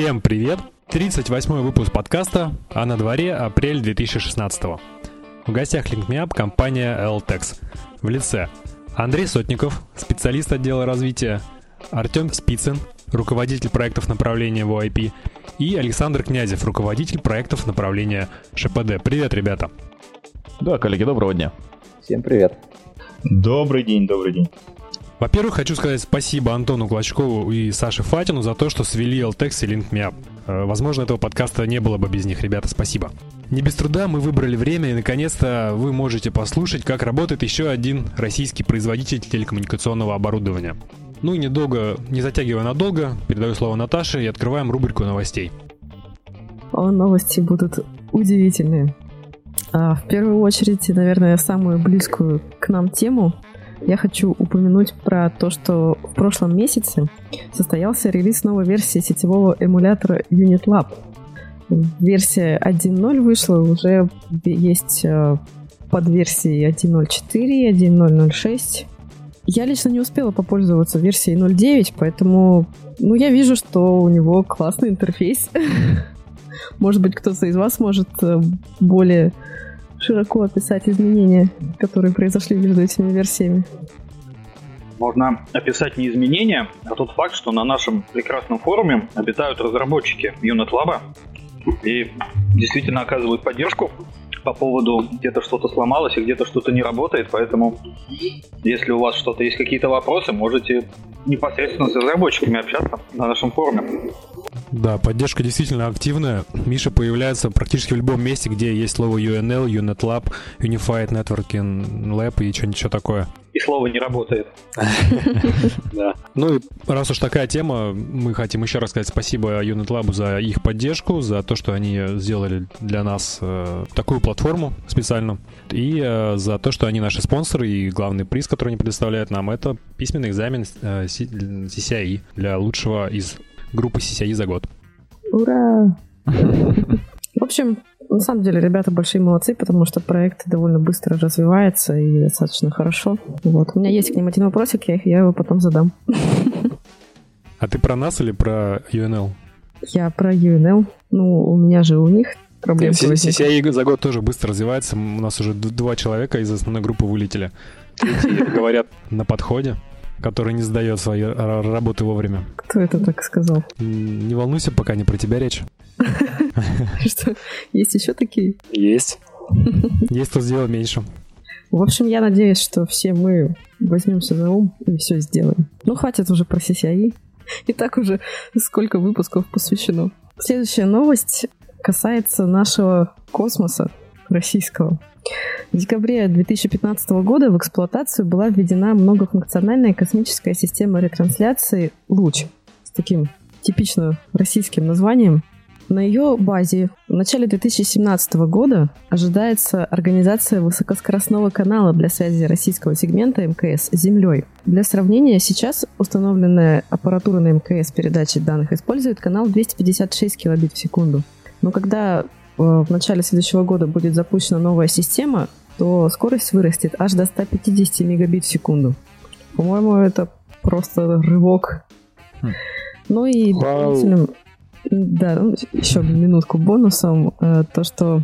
Всем привет! 38 выпуск подкаста, а на дворе апрель 2016 В гостях LinkMeUp компания LTEX в лице Андрей Сотников, специалист отдела развития, Артем Спицын, руководитель проектов направления VoIP, и Александр Князев, руководитель проектов направления ШПД. Привет, ребята! Да, коллеги, доброго дня! Всем привет! Добрый день, добрый день. Во-первых, хочу сказать спасибо Антону Клочкову и Саше Фатину за то, что свели LTEX и LinkMeUp. Э, возможно, этого подкаста не было бы без них, ребята, спасибо. Не без труда мы выбрали время, и наконец-то вы можете послушать, как работает еще один российский производитель телекоммуникационного оборудования. Ну и недолго, не затягивая надолго, передаю слово Наташе и открываем рубрику новостей. О, новости будут удивительные. А, в первую очередь, наверное, самую близкую к нам тему я хочу упомянуть про то, что в прошлом месяце состоялся релиз новой версии сетевого эмулятора UnitLab. Версия 1.0 вышла, уже есть э, под версией 1.04, 1.006. Я лично не успела попользоваться версией 0.9, поэтому ну, я вижу, что у него классный интерфейс. Может быть, кто-то из вас может э, более широко описать изменения, которые произошли между этими версиями? Можно описать не изменения, а тот факт, что на нашем прекрасном форуме обитают разработчики Unit Lab и действительно оказывают поддержку по поводу где-то что-то сломалось и где-то что-то не работает, поэтому если у вас что-то есть какие-то вопросы, можете непосредственно с разработчиками общаться на нашем форуме. Да, поддержка действительно активная. Миша появляется практически в любом месте, где есть слово UNL, UNetLab, Unified Networking Lab и что-нибудь еще такое. И слово не работает. Да. Ну и раз уж такая тема, мы хотим еще раз сказать спасибо UnitLab за их поддержку, за то, что они сделали для нас э, такую платформу специально, и э, за то, что они наши спонсоры, и главный приз, который они предоставляют нам, это письменный экзамен э, CCI для лучшего из группы CCI за год. Ура! В общем, на самом деле, ребята большие молодцы, потому что проект довольно быстро развивается и достаточно хорошо. Вот. У меня есть к ним один вопросик, я, я его потом задам. А ты про нас или про UNL? Я про UNL. Ну, у меня же у них проблемы. CCI за год тоже быстро развивается. У нас уже два человека из основной группы вылетели. говорят, на подходе который не сдает свои работы вовремя. Кто это так сказал? Не волнуйся, пока не про тебя речь. Что, есть еще такие? Есть. Есть, кто сделал меньше. В общем, я надеюсь, что все мы возьмемся за ум и все сделаем. Ну, хватит уже про CCI. И так уже сколько выпусков посвящено. Следующая новость касается нашего космоса российского. В декабре 2015 года в эксплуатацию была введена многофункциональная космическая система ретрансляции «Луч» с таким типично российским названием. На ее базе в начале 2017 года ожидается организация высокоскоростного канала для связи российского сегмента МКС с Землей. Для сравнения, сейчас установленная аппаратура на МКС передачи данных использует канал 256 килобит в секунду. Но когда Э, в начале следующего года будет запущена новая система, то скорость вырастет аж до 150 мегабит в секунду. По-моему, это просто рывок. Хм. Ну и дополнительным, да, ну, еще минутку бонусом, э, то, что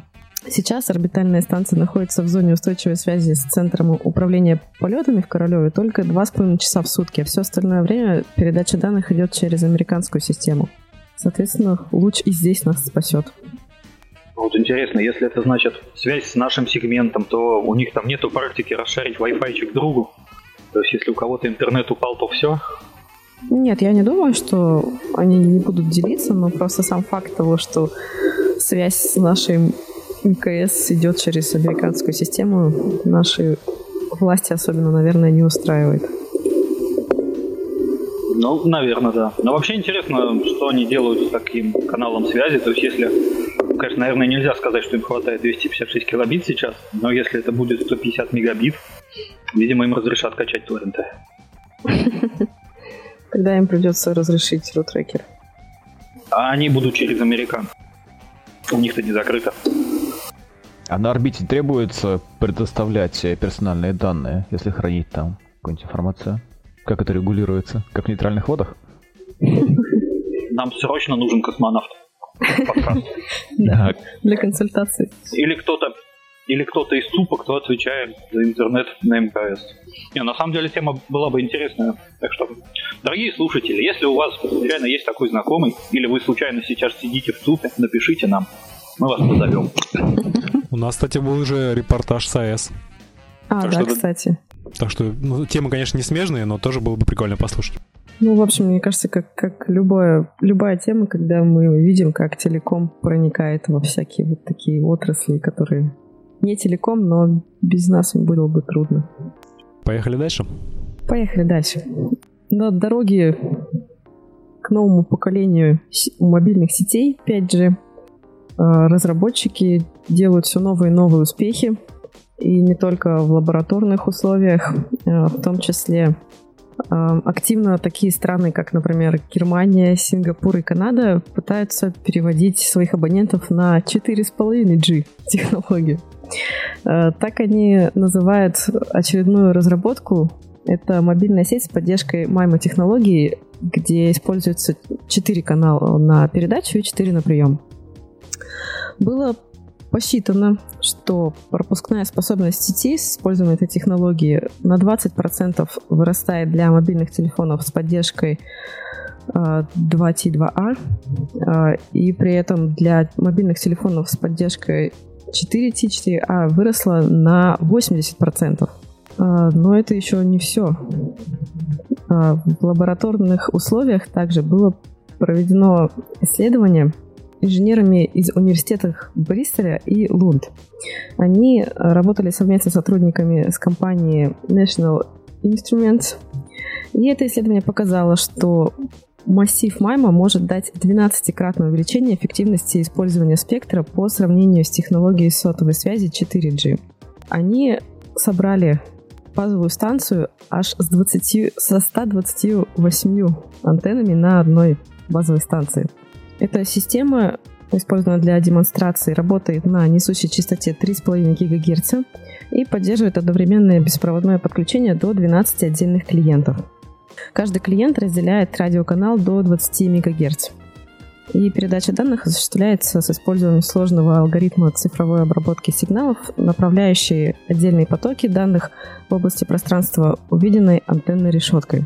сейчас орбитальная станция находится в зоне устойчивой связи с центром управления полетами в Королеве только 2,5 часа в сутки, а все остальное время передача данных идет через американскую систему. Соответственно, луч и здесь нас спасет. Вот интересно, если это значит связь с нашим сегментом, то у них там нету практики расшарить Wi-Fi к другу. То есть если у кого-то интернет упал, то все. Нет, я не думаю, что они не будут делиться, но просто сам факт того, что связь с нашим МКС идет через американскую систему, наши власти особенно, наверное, не устраивает. Ну, наверное, да. Но вообще интересно, что они делают с таким каналом связи. То есть, если Конечно, наверное, нельзя сказать, что им хватает 256 килобит сейчас, но если это будет 150 мегабит, видимо, им разрешат качать торренты. Когда им придется разрешить рутрекер? А они будут через американ. У них-то не закрыто. А на орбите требуется предоставлять персональные данные, если хранить там какую-нибудь информацию? Как это регулируется? Как в нейтральных водах? нам срочно нужен космонавт. Для консультации. Или кто-то или кто-то из СУПа, кто отвечает за интернет на МКС. Не, на самом деле тема была бы интересная. Так что, дорогие слушатели, если у вас реально есть такой знакомый, или вы случайно сейчас сидите в СУПе, напишите нам. Мы вас позовем. У нас, кстати, был уже репортаж с АЭС. А, так да, что, кстати. Так что, ну, темы, конечно, не смежные, но тоже было бы прикольно послушать. Ну, в общем, мне кажется, как, как любая, любая тема, когда мы видим, как телеком проникает во всякие вот такие отрасли, которые не телеком, но без нас им было бы трудно. Поехали дальше? Поехали дальше. На дороге к новому поколению мобильных сетей 5G а, разработчики делают все новые и новые успехи. И не только в лабораторных условиях, а, в том числе а, активно такие страны, как, например, Германия, Сингапур и Канада, пытаются переводить своих абонентов на 4,5G технологию. Так они называют очередную разработку. Это мобильная сеть с поддержкой MIMO технологии, где используется 4 канала на передачу и 4 на прием. Было посчитано, что пропускная способность сети с использованием этой технологии на 20% вырастает для мобильных телефонов с поддержкой 2T2A, а, а, и при этом для мобильных телефонов с поддержкой 4T4A выросла на 80%. А, но это еще не все. В лабораторных условиях также было проведено исследование – инженерами из университетов Бристоля и Лунд. Они работали совместно с сотрудниками с компанией National Instruments. И это исследование показало, что массив Майма может дать 12-кратное увеличение эффективности использования спектра по сравнению с технологией сотовой связи 4G. Они собрали базовую станцию аж с 20, со 128 антеннами на одной базовой станции. Эта система, использованная для демонстрации, работает на несущей частоте 3,5 ГГц и поддерживает одновременное беспроводное подключение до 12 отдельных клиентов. Каждый клиент разделяет радиоканал до 20 МГц. И передача данных осуществляется с использованием сложного алгоритма цифровой обработки сигналов, направляющей отдельные потоки данных в области пространства, увиденной антенной решеткой.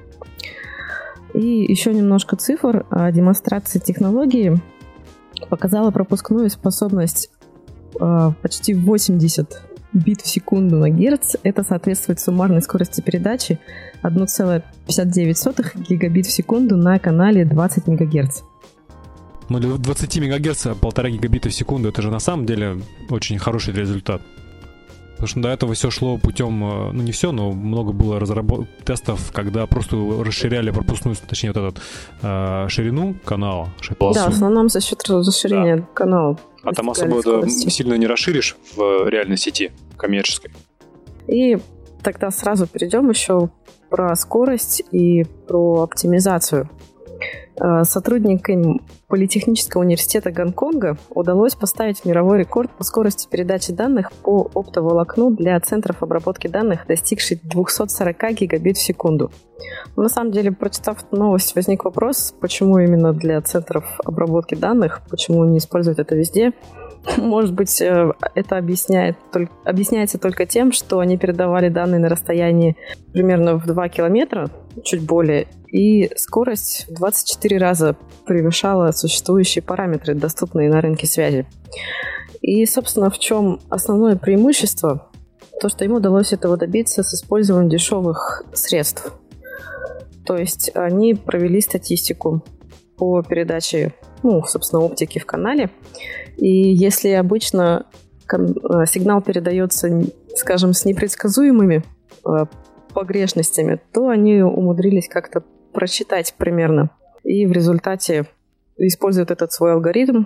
И еще немножко цифр. А демонстрация технологии показала пропускную способность а, почти 80 бит в секунду на герц. Это соответствует суммарной скорости передачи 1,59 гигабит в секунду на канале 20 мегагерц. Ну, для 20 мегагерц полтора гигабита в секунду, это же на самом деле очень хороший результат. Потому что до этого все шло путем, э, ну не все, но много было разработ... тестов, когда просто расширяли пропускную, точнее, вот этот э, ширину канала. Полосу. Да, в основном за счет расширения да. канала. А там особо это сильно не расширишь в реальной сети коммерческой. И тогда сразу перейдем еще про скорость и про оптимизацию. Э, сотрудникам Политехнического университета Гонконга удалось поставить мировой рекорд по скорости передачи данных по оптоволокну для центров обработки данных, достигший 240 гигабит в секунду. На самом деле, прочитав новость, возник вопрос, почему именно для центров обработки данных, почему не использовать это везде. Может быть, э, это объясняет, объясняется только тем, что они передавали данные на расстоянии примерно в 2 километра, чуть более, и скорость в 24 раза превышала существующие параметры, доступные на рынке связи. И, собственно, в чем основное преимущество? То, что им удалось этого добиться с использованием дешевых средств. То есть они провели статистику по передаче, ну, собственно, оптики в канале. И если обычно э, сигнал передается, скажем, с непредсказуемыми э, погрешностями, то они умудрились как-то прочитать примерно. И в результате используют этот свой алгоритм.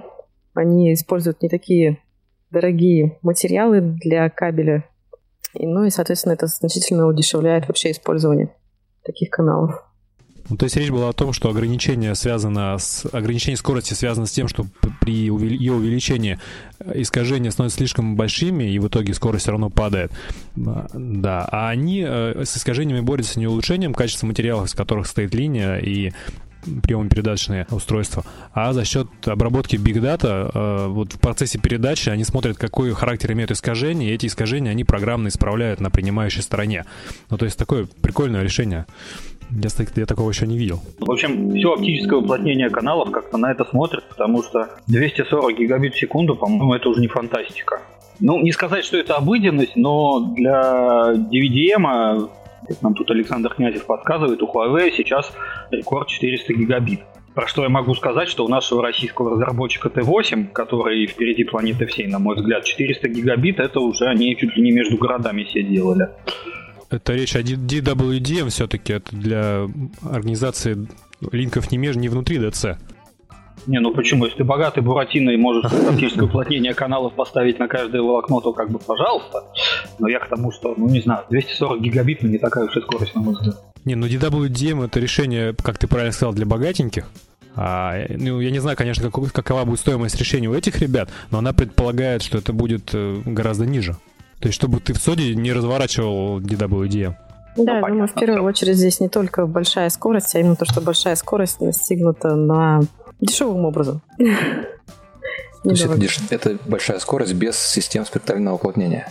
Они используют не такие дорогие материалы для кабеля. И, ну и, соответственно, это значительно удешевляет вообще использование таких каналов. Ну, то есть речь была о том, что ограничение связано с ограничение скорости связано с тем, что при ее увеличении э, искажения становятся слишком большими, и в итоге скорость все равно падает. Да, а они э, с искажениями борются не улучшением качества материалов, из которых стоит линия, и приемопередачные устройства, а за счет обработки Big Data э, вот в процессе передачи они смотрят, какой характер имеют искажения, и эти искажения они программно исправляют на принимающей стороне. Ну, то есть такое прикольное решение. Я, я такого еще не видел. В общем, все оптическое уплотнение каналов как-то на это смотрит, потому что 240 гигабит в секунду, по-моему, это уже не фантастика. Ну, не сказать, что это обыденность, но для DVDM, как нам тут Александр Князев подсказывает, у Huawei сейчас рекорд 400 гигабит. Про что я могу сказать, что у нашего российского разработчика Т8, который впереди планеты всей, на мой взгляд, 400 гигабит, это уже они чуть ли не между городами все делали. Это речь о DWDM все-таки, это для организации линков не, между, не внутри DC. Не, ну почему? Если ты богатый Буратино и можешь оптическое уплотнение каналов поставить на каждое волокно, то как бы пожалуйста. Но я к тому, что, ну не знаю, 240 гигабит, ну не такая уж и скорость, на мой взгляд. Не, ну DWDM это решение, как ты правильно сказал, для богатеньких. А, ну, я не знаю, конечно, как, какова будет стоимость решения у этих ребят, но она предполагает, что это будет э, гораздо ниже. То есть, чтобы ты в соде не разворачивал DWDM. Да, ну, думаю, в первую очередь здесь не только большая скорость, а именно то, что большая скорость достигнута на дешевым образом. То есть это, деш... это большая скорость без систем спектрального уплотнения.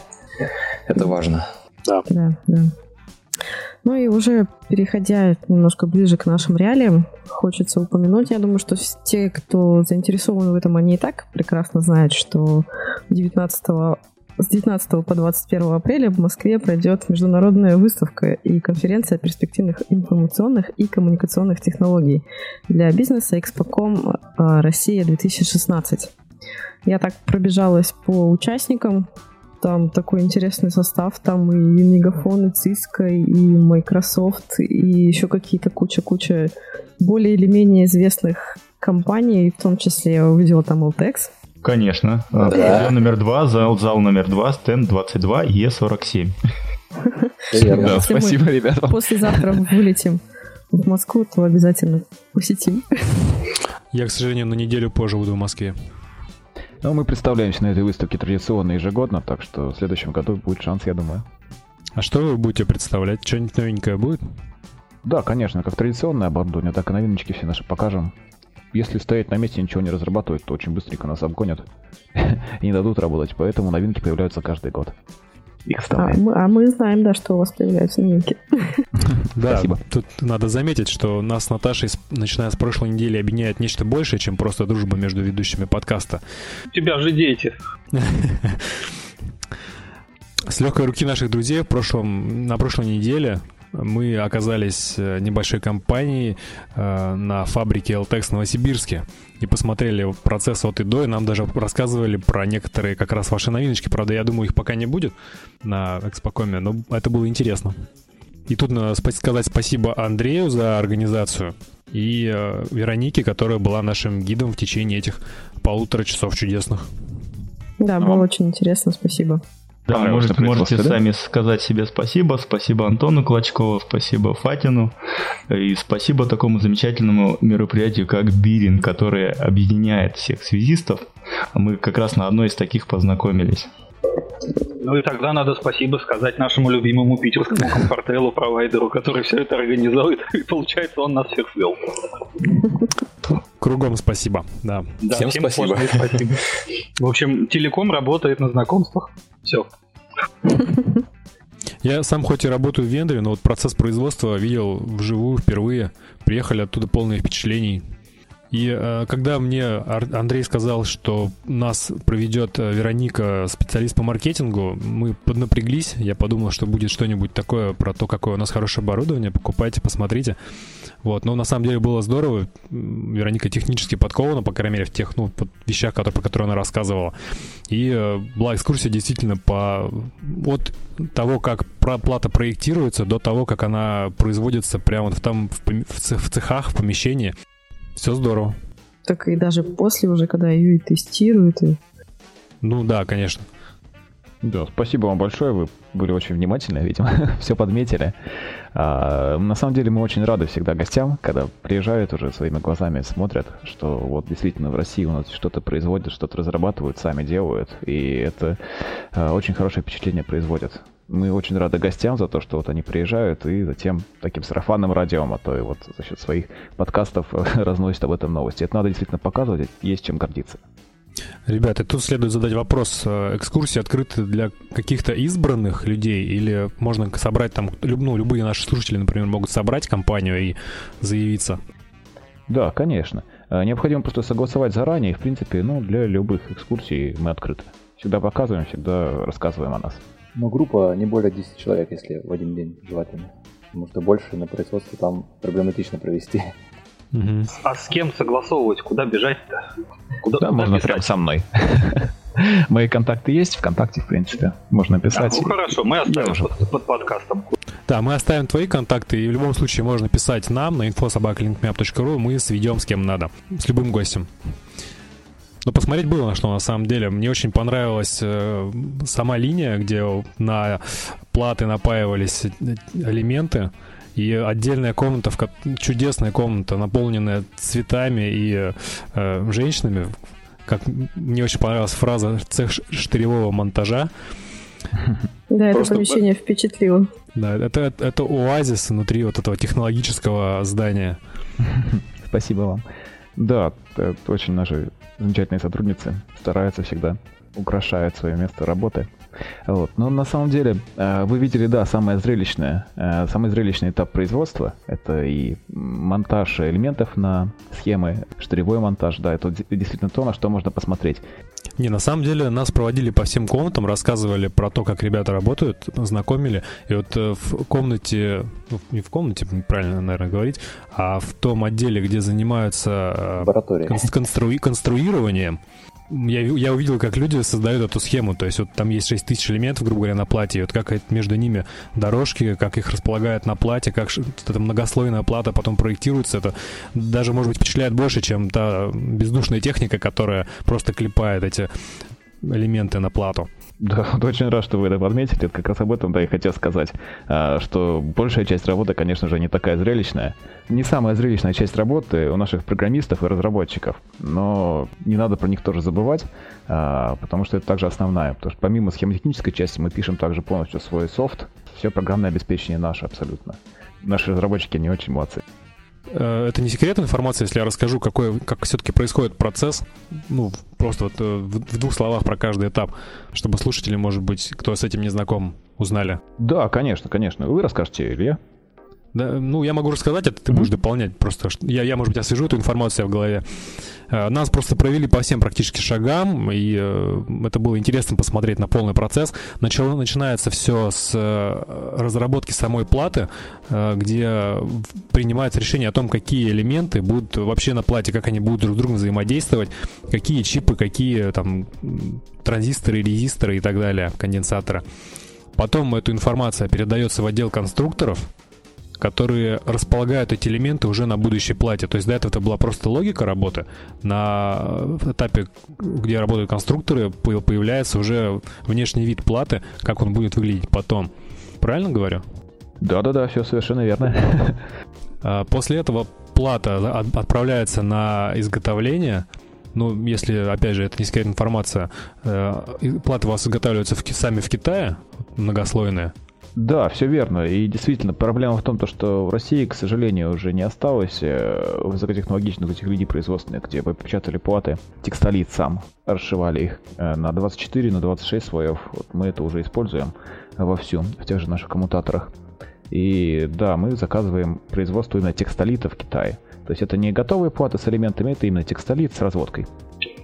Это важно. Да. Да, да. Ну и уже переходя немножко ближе к нашим реалиям, хочется упомянуть, я думаю, что те, кто заинтересованы в этом, они и так прекрасно знают, что 19 с 19 по 21 апреля в Москве пройдет международная выставка и конференция перспективных информационных и коммуникационных технологий для бизнеса Экспоком а, Россия 2016. Я так пробежалась по участникам. Там такой интересный состав. Там и Мегафон, и Cisco, и Microsoft, и еще какие-то куча-куча более или менее известных компаний. В том числе я увидела там LTEX, Конечно. Да. Стадион номер два, зал, зал номер два, стенд 22, Е47. Да, спасибо, ребята. Послезавтра вылетим в Москву, то обязательно посетим. Я, к сожалению, на неделю позже буду в Москве. Ну, мы представляемся на этой выставке традиционно ежегодно, так что в следующем году будет шанс, я думаю. А что вы будете представлять? Что-нибудь новенькое будет? Да, конечно, как традиционное оборудование, так и новиночки все наши покажем если стоять на месте и ничего не разрабатывать, то очень быстренько нас обгонят и не дадут работать. Поэтому новинки появляются каждый год. Их а, мы, а мы знаем, да, что у вас появляются новинки. Да, Спасибо. тут надо заметить, что нас с Наташей, начиная с прошлой недели, объединяет нечто большее, чем просто дружба между ведущими подкаста. У тебя же дети. С легкой руки наших друзей в прошлом, на прошлой неделе мы оказались э, небольшой компанией э, на фабрике LTEX в Новосибирске и посмотрели процесс от и до, и нам даже рассказывали про некоторые как раз ваши новиночки. Правда, я думаю, их пока не будет на Экспокоме, но это было интересно. И тут надо сказать спасибо Андрею за организацию и э, Веронике, которая была нашим гидом в течение этих полутора часов чудесных. Да, было очень интересно, спасибо. Да, может, можете да? сами сказать себе спасибо. Спасибо Антону Клочкову, спасибо Фатину. И спасибо такому замечательному мероприятию, как Бирин, которое объединяет всех связистов. Мы как раз на одной из таких познакомились. Ну и тогда надо спасибо сказать нашему любимому питерскому комфортелу провайдеру, который все это организует. И получается, он нас всех свел. Кругом спасибо, да. да всем, всем спасибо. спасибо. В общем, телеком работает на знакомствах. Все. Я сам хоть и работаю в вендоре, но вот процесс производства видел вживую впервые. Приехали оттуда полные впечатлений. И э, когда мне Андрей сказал, что нас проведет э, Вероника, специалист по маркетингу, мы поднапряглись. Я подумал, что будет что-нибудь такое про то, какое у нас хорошее оборудование. Покупайте, посмотрите. Вот, но на самом деле было здорово. Вероника технически подкована, по крайней мере, в тех ну, вещах, которые, про которые она рассказывала. И э, была экскурсия действительно по от того, как плата проектируется, до того, как она производится прямо в, там в, в цехах, в помещении. Все здорово. Так и даже после уже, когда ее и тестируют. И... Ну да, конечно. Да, спасибо вам большое, вы были очень внимательны, видимо, все подметили. А, на самом деле мы очень рады всегда гостям, когда приезжают уже своими глазами, смотрят, что вот действительно в России у нас что-то производят, что-то разрабатывают, сами делают, и это а, очень хорошее впечатление производит. Мы очень рады гостям за то, что вот они приезжают и затем таким сарафанным радиом, а то и вот за счет своих подкастов разносят об этом новости. Это надо действительно показывать, есть чем гордиться. Ребята, тут следует задать вопрос. Э, экскурсии открыты для каких-то избранных людей или можно собрать там, ну, любые наши слушатели, например, могут собрать компанию и заявиться? Да, конечно. Э, необходимо просто согласовать заранее, в принципе, ну, для любых экскурсий мы открыты. Всегда показываем, всегда рассказываем о нас. Но группа не более 10 человек, если в один день желательно. Потому что больше на производство там проблематично провести. Угу. А с кем согласовывать? Куда бежать-то? Куда, да, куда можно писать? прям со мной. Мои контакты есть ВКонтакте, в принципе. Можно писать. А, ну хорошо, мы оставим уже... под, под подкастом. Да, мы оставим твои контакты, и в любом случае можно писать нам на infosobakalinkmap.ru, мы сведем с кем надо, с любым гостем. Но посмотреть было на что на самом деле. Мне очень понравилась э, сама линия, где на платы напаивались элементы. И отдельная комната, в ко... чудесная комната, наполненная цветами и э, женщинами. Как мне очень понравилась фраза цех штыревого монтажа. Да, это Просто... помещение впечатлило. Да, это, это оазис внутри вот этого технологического здания. Спасибо вам. Да, это очень наши замечательные сотрудницы стараются всегда, украшают свое место работы. Вот. Но на самом деле, э, вы видели, да, самое зрелищное, э, самый зрелищный этап производства. Это и монтаж элементов на схемы, штыревой монтаж, да, это действительно то, на что можно посмотреть. Не, на самом деле нас проводили по всем комнатам, рассказывали про то, как ребята работают, знакомили. И вот э, в комнате, ну, не в комнате, правильно, наверное, говорить, а в том отделе, где занимаются конструи- конструированием, я, я увидел, как люди создают эту схему. То есть вот там есть 6 тысяч элементов, грубо говоря, на плате. И вот как между ними дорожки, как их располагают на плате, как эта многослойная плата потом проектируется. Это даже, может быть, впечатляет больше, чем та бездушная техника, которая просто клепает эти элементы на плату. Да, вот очень рад, что вы это подметили. Это как раз об этом, да, и хотел сказать, а, что большая часть работы, конечно же, не такая зрелищная. Не самая зрелищная часть работы у наших программистов и разработчиков, но не надо про них тоже забывать, а, потому что это также основная. Потому что помимо схемотехнической части мы пишем также полностью свой софт, все программное обеспечение наше абсолютно. Наши разработчики не очень молодцы. Э, это не секретная информация, если я расскажу, какой, как все-таки происходит процесс, ну, просто вот э, в, в двух словах про каждый этап, чтобы слушатели, может быть, кто с этим не знаком, узнали. Да, конечно, конечно. Вы расскажете, Илья? Да, ну, я могу рассказать, это ты будешь дополнять. Просто я, я, может быть, освежу эту информацию в голове. Э, нас просто провели по всем практически шагам, и э, это было интересно посмотреть на полный процесс. Начало, начинается все с э, разработки самой платы, где принимается решение о том, какие элементы будут вообще на плате, как они будут друг с другом взаимодействовать, какие чипы, какие там транзисторы, резисторы и так далее, конденсаторы. Потом эту информация передается в отдел конструкторов, которые располагают эти элементы уже на будущей плате. То есть до этого это была просто логика работы. На этапе, где работают конструкторы, появляется уже внешний вид платы, как он будет выглядеть потом. Правильно говорю? Да-да-да, все совершенно верно. А, после этого плата отправляется на изготовление. Ну, если, опять же, это не секретная информация, э, платы у вас изготавливаются в, сами в Китае, многослойные. Да, все верно. И действительно, проблема в том, что в России, к сожалению, уже не осталось э, высокотехнологичных этих людей производственных, где бы печатали платы, текстолит сам, расшивали их э, на 24, на 26 слоев. Вот мы это уже используем вовсю в тех же наших коммутаторах. И да, мы заказываем производство именно текстолита в Китае. То есть это не готовые платы с элементами, это именно текстолит с разводкой.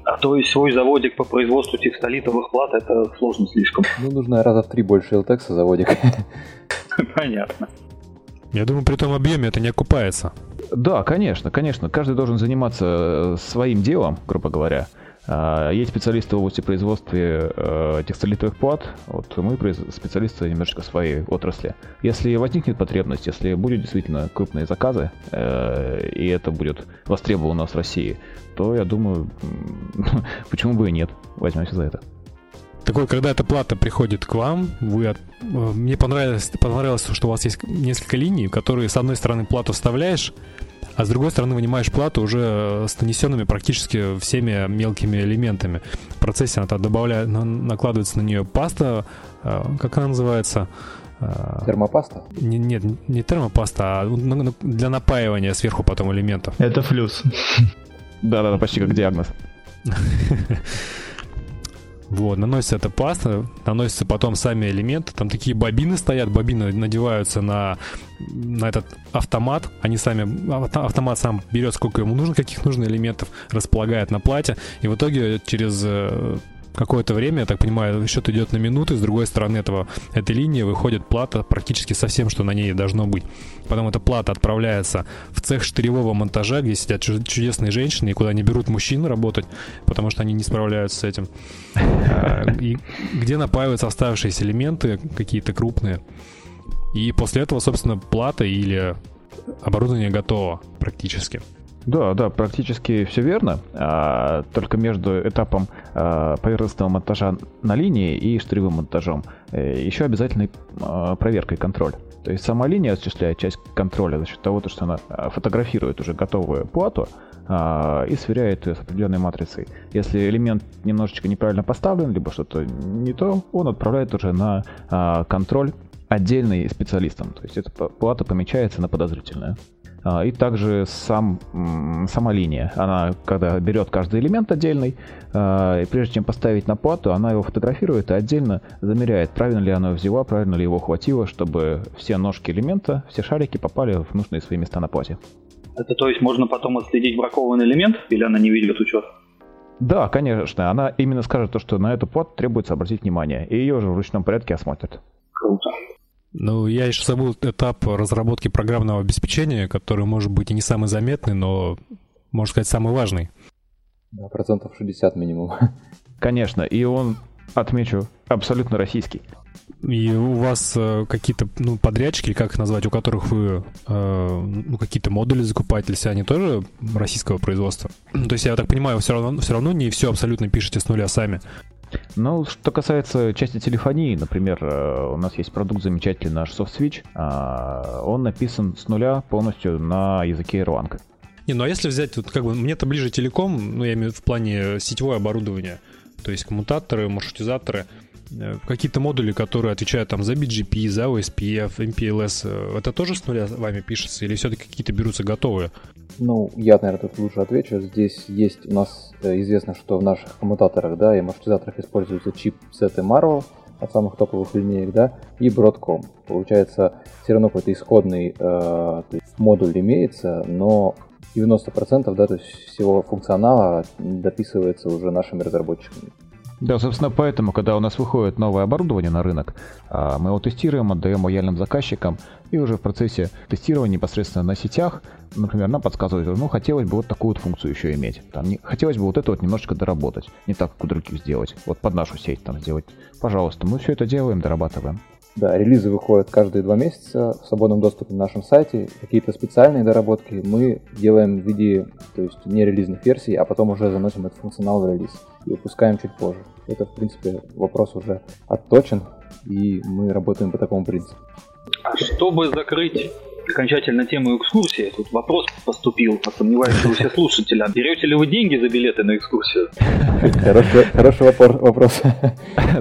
А то есть свой заводик по производству текстолитовых плат это сложно слишком. Ну, нужно раза в три больше LTEX заводик. Понятно. Я думаю, при том объеме это не окупается. Да, конечно, конечно. Каждый должен заниматься э, своим делом, грубо говоря. А, есть специалисты в области производства э, текстолитовых плат, вот мы специалисты немножечко своей отрасли. Если возникнет потребность, если будут действительно крупные заказы, э, и это будет востребовано в России, то я думаю, почему бы и нет, возьмемся за это. Такой, когда эта плата приходит к вам, вы от... Э, мне понравилось, понравилось, что у вас есть несколько линий, которые с одной стороны плату вставляешь, а с другой стороны вынимаешь плату уже с нанесенными практически всеми мелкими элементами. В процессе она добавляет, накладывается на нее паста как она называется? Термопаста? Не, нет, не термопаста, а для напаивания сверху потом элементов. Это флюс. Да-да-да, почти как диагноз. Вот, наносится эта паста, наносятся потом сами элементы, там такие бобины стоят, бобины надеваются на, на этот автомат, они сами, автомат сам берет сколько ему нужно, каких нужно элементов, располагает на плате, и в итоге через э, какое-то время, я так понимаю, счет идет на минуты, с другой стороны этого, этой линии выходит плата практически со всем, что на ней должно быть. Потом эта плата отправляется в цех штыревого монтажа, где сидят чудесные женщины, и куда они берут мужчин работать, потому что они не справляются с этим. А, и где напаиваются оставшиеся элементы, какие-то крупные. И после этого, собственно, плата или оборудование готово практически. Да, да, практически все верно. А, только между этапом а, поверхностного монтажа на линии и штыревым монтажом э, еще обязательной а, проверка и контроль. То есть сама линия осуществляет часть контроля за счет того, что она а, фотографирует уже готовую плату а, и сверяет ее с определенной матрицей. Если элемент немножечко неправильно поставлен, либо что-то не то, он отправляет уже на а, контроль отдельный специалистам. То есть эта плата помечается на подозрительную. А, и также сам, сама линия. Она, когда берет каждый элемент отдельный, а, и прежде чем поставить на плату, она его фотографирует и отдельно замеряет, правильно ли она взяла, правильно ли его хватило, чтобы все ножки элемента, все шарики попали в нужные свои места на плате. Это то есть можно потом отследить бракованный элемент, или она не ведет учет? Да, конечно. Она именно скажет то, что на эту плату требуется обратить внимание, и ее уже в ручном порядке осмотрят. Круто. Ну, я еще забыл этап разработки программного обеспечения, который может быть и не самый заметный, но, можно сказать, самый важный. Да, процентов 60 минимум. Конечно, и он, отмечу, абсолютно российский. И у вас э, какие-то ну, подрядчики, как их назвать, у которых вы э, ну, какие-то модули закупаете, если они тоже российского производства? То есть, я так понимаю, все равно, все равно не все абсолютно пишете с нуля сами. Ну, что касается части телефонии, например, э, у нас есть продукт замечательный наш SoftSwitch, а, он написан с нуля полностью на языке Erlang. Не, ну а если взять, вот как бы мне-то ближе телеком, ну я имею в плане сетевое оборудование, то есть коммутаторы, маршрутизаторы, э, какие-то модули, которые отвечают там за BGP, за OSPF, MPLS, э, это тоже с нуля вами пишется или все-таки какие-то берутся готовые? Ну, я, наверное, тут лучше отвечу. Здесь есть у нас э, известно, что в наших коммутаторах, да, и маршрутизаторах используется чип ZT Marvel от самых топовых линеек, да, и Broadcom. Получается, все равно какой-то исходный э, модуль имеется, но 90% да, то есть всего функционала дописывается уже нашими разработчиками. Да, собственно, поэтому, когда у нас выходит новое оборудование на рынок, а, мы его тестируем, отдаем лояльным заказчикам, и уже в процессе тестирования непосредственно на сетях, например, нам подсказывают, ну, хотелось бы вот такую вот функцию еще иметь. Там, не, хотелось бы вот это вот немножечко доработать, не так, как у других сделать, вот под нашу сеть там сделать. Пожалуйста, мы все это делаем, дорабатываем. Да, релизы выходят каждые два месяца в свободном доступе на нашем сайте. Какие-то специальные доработки мы делаем в виде то есть, нерелизных версий, а потом уже заносим этот функционал в релиз и выпускаем чуть позже. Это, в принципе, вопрос уже отточен, и мы работаем по такому принципу. А чтобы закрыть окончательно тему экскурсии. Тут вопрос поступил, а сомневаюсь, что вы все слушатели. А берете ли вы деньги за билеты на экскурсию? Хороший вопрос.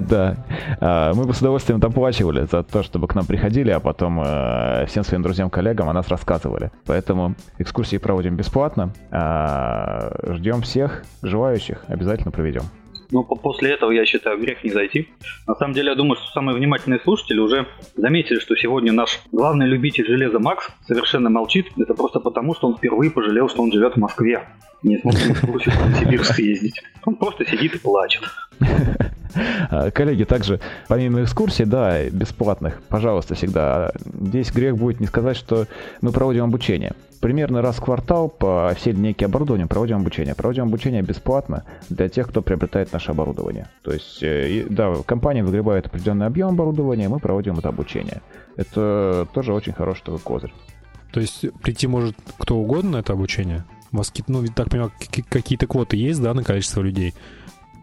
Да. А, мы бы с удовольствием доплачивали за то, чтобы к нам приходили, а потом э, всем своим друзьям-коллегам о нас рассказывали. Поэтому экскурсии проводим бесплатно. А, ждем всех желающих. Обязательно проведем. Но после этого, я считаю, грех не зайти. На самом деле, я думаю, что самые внимательные слушатели уже заметили, что сегодня наш главный любитель железа Макс совершенно молчит. Это просто потому, что он впервые пожалел, что он живет в Москве. Не смог в Новосибирск съездить. Он просто сидит и плачет. Коллеги, также, помимо экскурсий, да, бесплатных, пожалуйста, всегда. Здесь грех будет не сказать, что мы проводим обучение. Примерно раз в квартал по всей линейке оборудования проводим обучение. Проводим обучение бесплатно для тех, кто приобретает наше оборудование. То есть, э, да, компания выгребает определенный объем оборудования, мы проводим это обучение. Это тоже очень хороший такой козырь. То есть прийти может кто угодно на это обучение? Вас, ну, так понимаю, какие-то квоты есть, да, на количество людей?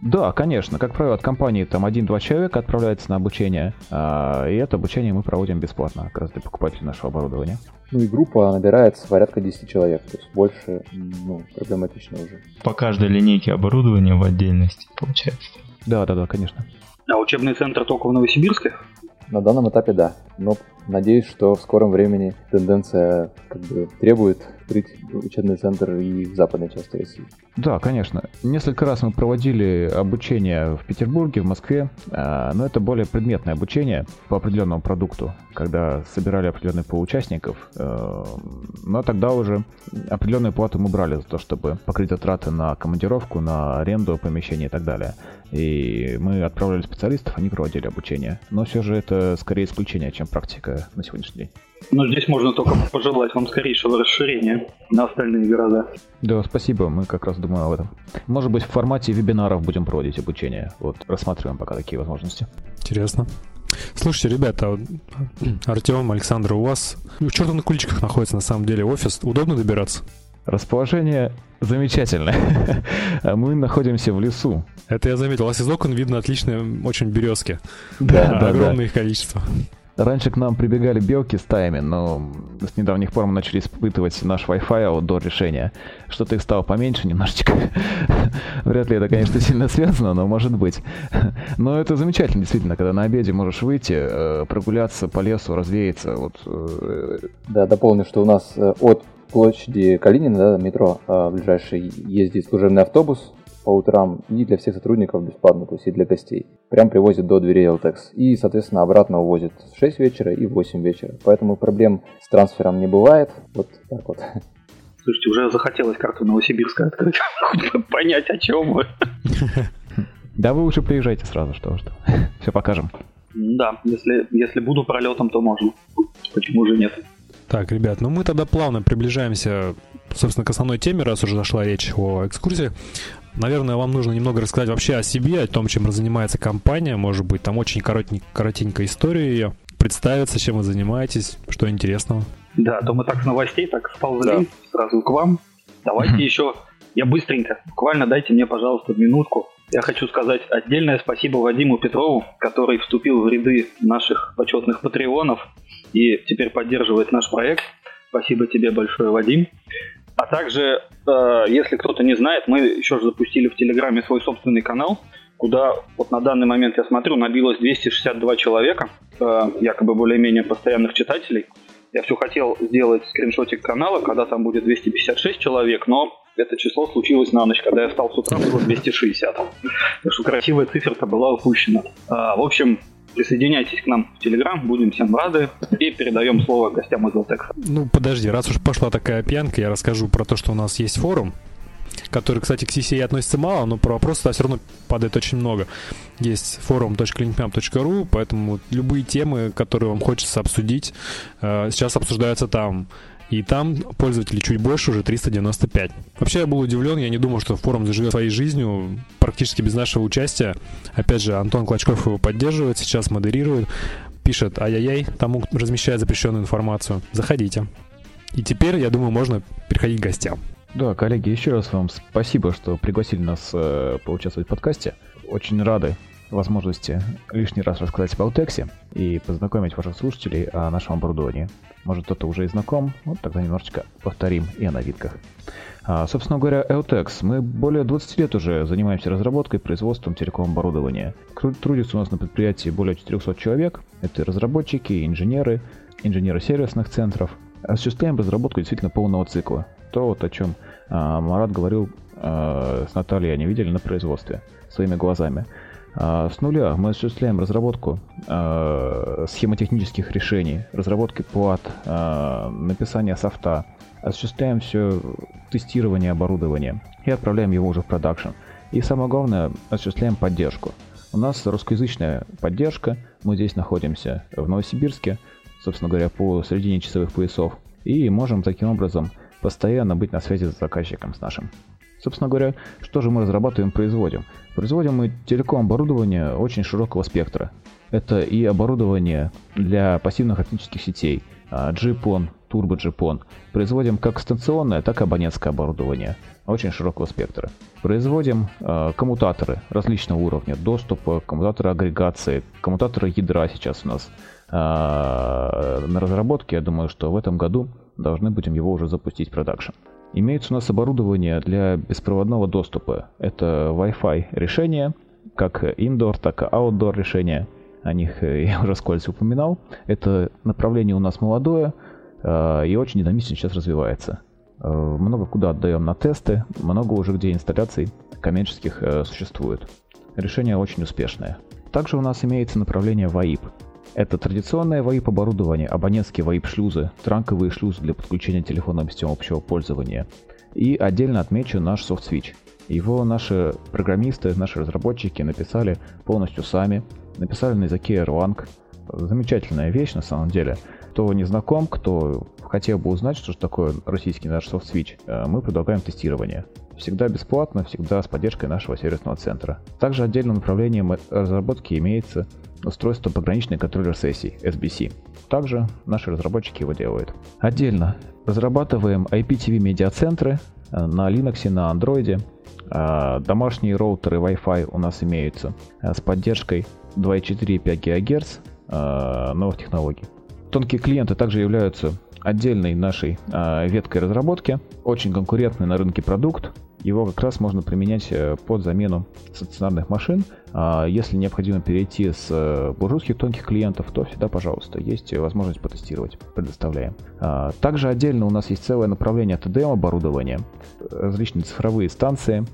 Да, конечно. Как правило, от компании там один-два человека отправляется на обучение, а, и это обучение мы проводим бесплатно как раз для покупателей нашего оборудования. Ну и группа набирается порядка 10 человек, то есть больше ну, проблематично уже. По каждой линейке оборудования в отдельности, получается. Да, да, да, конечно. А учебный центр только в Новосибирске? На данном этапе да. Но надеюсь, что в скором времени тенденция как бы требует открыть учебный центр и в западной части России. Да, конечно. Несколько раз мы проводили обучение в Петербурге, в Москве, а, но это более предметное обучение по определенному продукту, когда собирали определенный пол участников. Э, но тогда уже определенную плату мы брали за то, чтобы покрыть затраты на командировку, на аренду помещения и так далее. И мы отправляли специалистов, они проводили обучение. Но все же это скорее исключение, чем практика на сегодняшний день. Но здесь можно только пожелать вам скорейшего расширения на остальные города. Да, спасибо, мы как раз думаем об этом. Может быть, в формате вебинаров будем проводить обучение. Вот, рассматриваем пока такие возможности. Интересно. Слушайте, ребята, Артем, Александр, у вас в черта на куличках находится на самом деле офис. Удобно добираться? Расположение замечательное. Мы находимся в лесу. Это я заметил. У вас из окон видно отличные очень березки. Да, да, Огромное да. их количество. Раньше к нам прибегали белки стаями, но с недавних пор мы начали испытывать наш Wi-Fi до решения. Что-то их стало поменьше немножечко. Вряд ли это, конечно, сильно связано, но может быть. Но это замечательно, действительно, когда на обеде можешь выйти, э, прогуляться по лесу, развеяться. Вот. Э, да, дополню, что у нас э, от площади Калинина, да, метро, ближайший ездит служебный автобус, по утрам и для всех сотрудников бесплатно, то есть и для гостей. Прям привозит до дверей LTEX. И, соответственно, обратно увозит в 6 вечера и в 8 вечера. Поэтому проблем с трансфером не бывает. Вот так вот. Слушайте, уже захотелось карту Новосибирска открыть, понять, о чем вы. Да вы уже приезжайте сразу, что что. Все покажем. Да, если, если буду пролетом, то можно. Почему же нет? Так, ребят, ну мы тогда плавно приближаемся, собственно, к основной теме, раз уже зашла речь о экскурсии. Наверное, вам нужно немного рассказать вообще о себе, о том, чем занимается компания. Может быть, там очень коротенькая история ее. Представиться, чем вы занимаетесь, что интересного. Да, то мы так с новостей, так сползли да. сразу к вам. Давайте еще, я быстренько, буквально дайте мне, пожалуйста, минутку. Я хочу сказать отдельное спасибо Вадиму Петрову, который вступил в ряды наших почетных патреонов и теперь поддерживает наш проект. Спасибо тебе большое, Вадим. А также, э, если кто-то не знает, мы еще же запустили в Телеграме свой собственный канал, куда вот на данный момент я смотрю, набилось 262 человека, э, якобы более-менее постоянных читателей. Я все хотел сделать скриншотик канала, когда там будет 256 человек, но это число случилось на ночь, когда я встал с утра, было 260. Так что красивая цифра-то была упущена. А, в общем, Присоединяйтесь к нам в Телеграм, будем всем рады. И передаем слово гостям из Латекса. Ну, подожди, раз уж пошла такая пьянка, я расскажу про то, что у нас есть форум, который, кстати, к CCA относится мало, но про вопросы все равно падает очень много. Есть форум.linkmap.ru, поэтому любые темы, которые вам хочется обсудить, э, сейчас обсуждаются там. И там пользователей чуть больше, уже 395. Вообще я был удивлен, я не думал, что форум заживет своей жизнью практически без нашего участия. Опять же, Антон Клочков его поддерживает, сейчас модерирует, пишет ай-яй-яй, тому размещает запрещенную информацию. Заходите. И теперь, я думаю, можно переходить к гостям. Да, коллеги, еще раз вам спасибо, что пригласили нас э, поучаствовать в подкасте. Очень рады возможности лишний раз рассказать об Алтексе и познакомить ваших слушателей о нашем оборудовании. Может, кто-то уже и знаком, вот тогда немножечко повторим и о новинках. А, собственно говоря, Eltex. Мы более 20 лет уже занимаемся разработкой и производством телеком-оборудования. Трудится у нас на предприятии более 400 человек. Это разработчики, инженеры, инженеры сервисных центров. Осуществляем разработку действительно полного цикла. То, вот, о чем а, Марат говорил а, с Натальей, они видели на производстве своими глазами. А, с нуля мы осуществляем разработку э, схемотехнических решений, разработки плат, э, написание софта, осуществляем все тестирование оборудования и отправляем его уже в продакшн. И самое главное, осуществляем поддержку. У нас русскоязычная поддержка, мы здесь находимся в Новосибирске, собственно говоря, по середине часовых поясов, и можем таким образом постоянно быть на связи с заказчиком, с нашим. Собственно говоря, что же мы разрабатываем и производим? Производим мы телеком-оборудование очень широкого спектра. Это и оборудование для пассивных оптических сетей, GPON, Turbo GPON. Производим как станционное, так и абонентское оборудование очень широкого спектра. Производим э, коммутаторы различного уровня доступа, коммутаторы агрегации, коммутаторы ядра сейчас у нас э, на разработке. Я думаю, что в этом году должны будем его уже запустить в продакшн. Имеется у нас оборудование для беспроводного доступа. Это Wi-Fi решение, как indoor, так и outdoor решения. О них я уже скользь упоминал. Это направление у нас молодое и очень динамично сейчас развивается. Много куда отдаем на тесты, много уже где инсталляций коммерческих существует. Решение очень успешное. Также у нас имеется направление VAIP. Это традиционное VAIP оборудование, абонентские VAIP шлюзы, транковые шлюзы для подключения телефонного систем общего пользования. И отдельно отмечу наш софт-свич. Его наши программисты, наши разработчики написали полностью сами, написали на языке Erlang. Замечательная вещь на самом деле. Кто не знаком, кто хотел бы узнать, что же такое российский наш софт-свич, э, мы предлагаем тестирование. Всегда бесплатно, всегда с поддержкой нашего сервисного центра. Также отдельным направлением разработки имеется устройство пограничный контроллер сессий, SBC. Также наши разработчики его делают. Отдельно разрабатываем IPTV медиацентры э, на Linux, на Android. Э, домашние роутеры Wi-Fi у нас имеются с поддержкой 2.4 и 5 ГГц новых технологий. Тонкие клиенты также являются отдельной нашей веткой разработки. Очень конкурентный на рынке продукт, его как раз можно применять э, под замену стационарных машин. А если необходимо перейти с э, буржуйских тонких клиентов, то всегда, пожалуйста, есть возможность потестировать, предоставляем. А, также отдельно у нас есть целое направление TDM оборудования, различные цифровые станции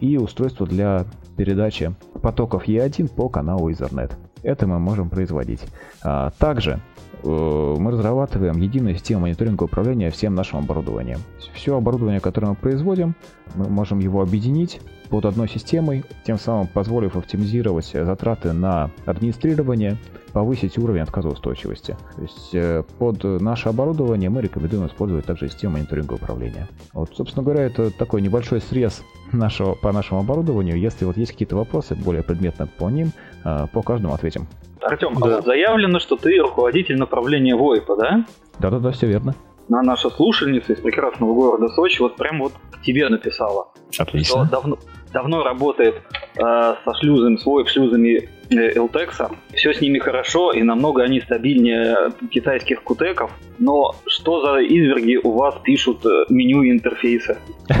и устройства для передачи потоков E1 по каналу Ethernet. Это мы можем производить. Также Э, мы разрабатываем единую систему мониторинга управления всем нашим оборудованием. Все оборудование, которое мы производим, мы можем его объединить под одной системой, тем самым позволив оптимизировать затраты на администрирование, повысить уровень отказоустойчивости. То есть э, под наше оборудование мы рекомендуем использовать также систему мониторинга управления. Вот, собственно говоря, это такой небольшой срез нашего, по нашему оборудованию. Если вот есть какие-то вопросы более предметно по ним, э, по каждому ответим. Артем, да. а вот заявлено, что ты руководитель направления ВОИПа, да? Да-да-да, все верно. На наша слушательница из прекрасного города Сочи вот прям вот к тебе написала. Отлично. Что давно, давно работает э, со шлюзами, с ВОИП-шлюзами э, Элтекса. Все с ними хорошо, и намного они стабильнее китайских кутеков. Но что за изверги у вас пишут э, меню интерфейса?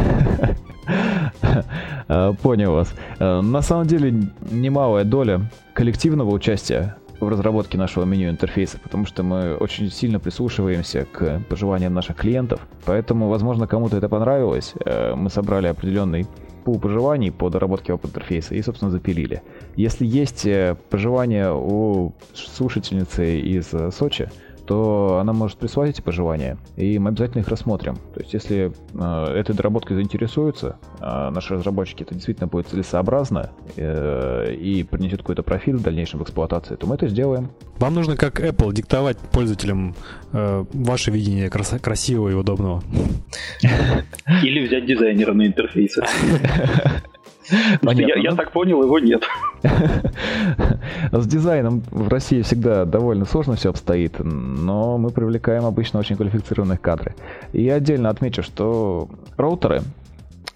Э, понял вас. Э, на самом деле, немалая доля коллективного участия в разработке нашего меню интерфейса, потому что мы очень сильно прислушиваемся к пожеланиям наших клиентов. Поэтому, возможно, кому-то это понравилось. Э, мы собрали определенный пул пожеланий по доработке веб-интерфейса и, собственно, запилили. Если есть пожелания у слушательницы из Сочи, то она может прислать эти пожелания, и мы обязательно их рассмотрим. То есть, если э, этой доработкой заинтересуются, э, наши разработчики, это действительно будет целесообразно э, и принесет какой-то профиль в дальнейшем в эксплуатации, то мы это сделаем. Вам нужно, как Apple, диктовать пользователям э, ваше видение крас- красивого и удобного. Или взять дизайнера на интерфейсе. Понятно. Я, я так понял, его нет. С дизайном в России всегда довольно сложно все обстоит, но мы привлекаем обычно очень квалифицированных кадры. И отдельно отмечу, что роутеры,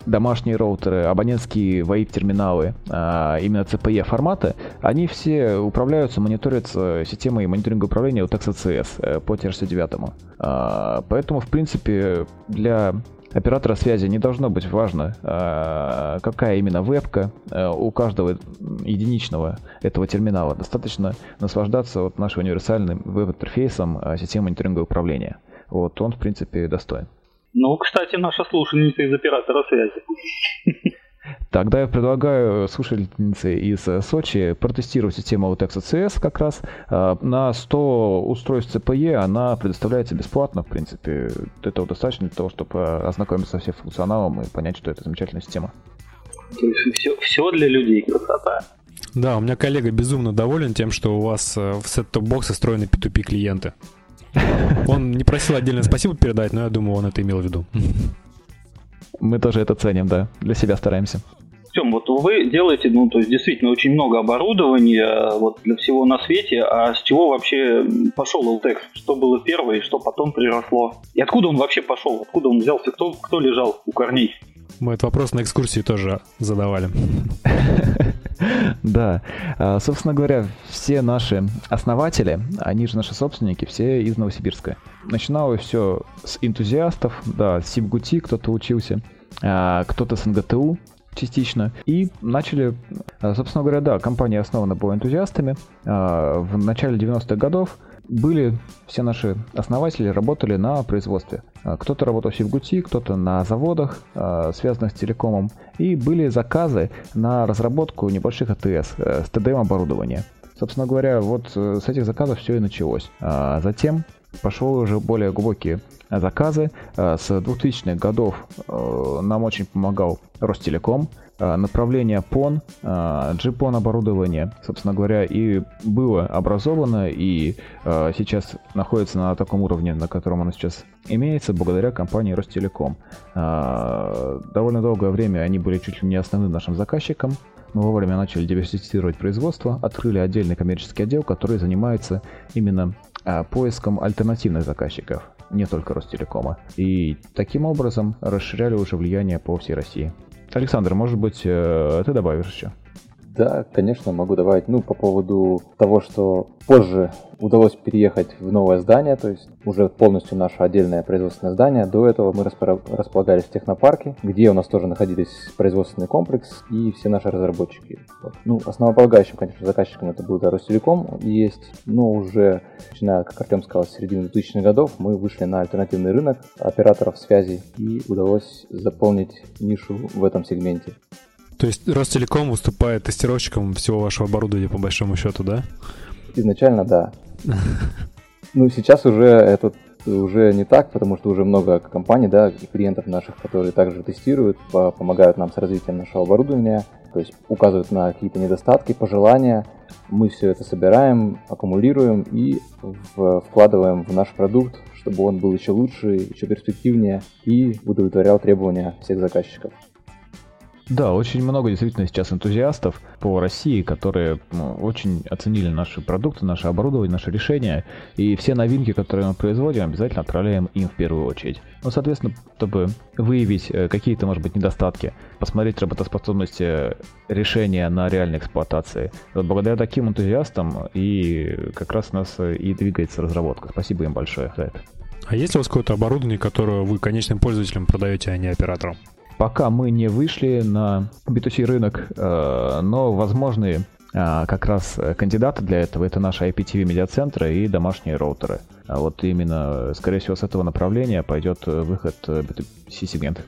домашние роутеры, абонентские VoIP-терминалы, а именно CPE форматы, они все управляются, мониторятся системой мониторинга управления от XCS э, по TRC9. А, поэтому, в принципе, для оператора связи не должно быть важно, а, какая именно вебка а, у каждого единичного этого терминала. Достаточно наслаждаться вот нашим универсальным веб-интерфейсом а, системы мониторинга управления. Вот он, в принципе, достоин. Ну, кстати, наша слушательница из оператора связи. Тогда я предлагаю слушательнице из э, Сочи протестировать систему Autex CS как раз. А, на 100 устройств CPE она предоставляется бесплатно, в принципе. Этого достаточно для того, чтобы ознакомиться со всем функционалом и понять, что это замечательная система. Все, все для людей красота. Да, у меня коллега безумно доволен тем, что у вас э, в сет-топ-боксе встроены P2P клиенты. Он не просил отдельно спасибо передать, но я думаю, он это имел в виду. Мы тоже это ценим, да. Для себя стараемся. Тем, вот вы делаете, ну, то есть действительно очень много оборудования э, вот, для всего на свете, а с чего вообще пошел LTEX? Что было первое и что потом приросло? И откуда он вообще пошел? Откуда он взялся? Кто, кто лежал у корней? Мы этот вопрос на экскурсии тоже задавали. Да. А, собственно говоря, все наши основатели, они же наши собственники, все из Новосибирска. Начиналось все с энтузиастов, да, с Сибгути кто-то учился, а, кто-то с НГТУ, частично. И начали, собственно говоря, да, компания основана была энтузиастами. В начале 90-х годов были все наши основатели работали на производстве. А, кто-то работал в Севгути, кто-то на заводах, а, связанных с телекомом. И были заказы на разработку небольших АТС э, с ТДМ оборудования. Собственно говоря, вот э, с этих заказов все и началось. А затем пошел уже более глубокие заказы. Э, с 2000-х годов нам очень помогал Ростелеком. Э, направление PON, GPON э, оборудование, собственно говоря, и было образовано и э, сейчас находится на таком уровне, на котором оно сейчас имеется, благодаря компании Ростелеком. Довольно долгое время они были чуть ли не основным нашим заказчиком. Мы вовремя начали диверсифицировать производство, открыли отдельный коммерческий отдел, который занимается именно поиском альтернативных заказчиков, не только Ростелекома. И таким образом расширяли уже влияние по всей России. Александр, может быть, э, ты добавишь еще? Да, конечно, могу добавить. Ну, по поводу того, что позже удалось переехать в новое здание, то есть уже полностью наше отдельное производственное здание. До этого мы располагались в технопарке, где у нас тоже находились производственный комплекс и все наши разработчики. Вот. Ну, основополагающим, конечно, заказчиком это был Ростелеком есть, но уже, начиная, как Артем сказал, с середины 2000-х годов, мы вышли на альтернативный рынок операторов связи и удалось заполнить нишу в этом сегменте. То есть Ростелеком выступает тестировщиком всего вашего оборудования по большому счету, да? Изначально, да. Ну, сейчас уже это уже не так, потому что уже много компаний, да, клиентов наших, которые также тестируют, помогают нам с развитием нашего оборудования, то есть указывают на какие-то недостатки, пожелания. Мы все это собираем, аккумулируем и в, вкладываем в наш продукт, чтобы он был еще лучше, еще перспективнее и удовлетворял требования всех заказчиков. Да, очень много действительно сейчас энтузиастов по России, которые ну, очень оценили наши продукты, наше оборудование, наши решения. И все новинки, которые мы производим, обязательно отправляем им в первую очередь. Ну, соответственно, чтобы выявить э, какие-то, может быть, недостатки, посмотреть работоспособность э, решения на реальной эксплуатации. Вот благодаря таким энтузиастам и как раз у нас э, и двигается разработка. Спасибо им большое за это. А есть ли у вас какое-то оборудование, которое вы конечным пользователям продаете, а не операторам? Пока мы не вышли на B2C рынок, э, но возможные э, как раз кандидаты для этого это наши IPTV медиацентры и домашние роутеры. А вот именно, скорее всего, с этого направления пойдет выход B2C сегмента.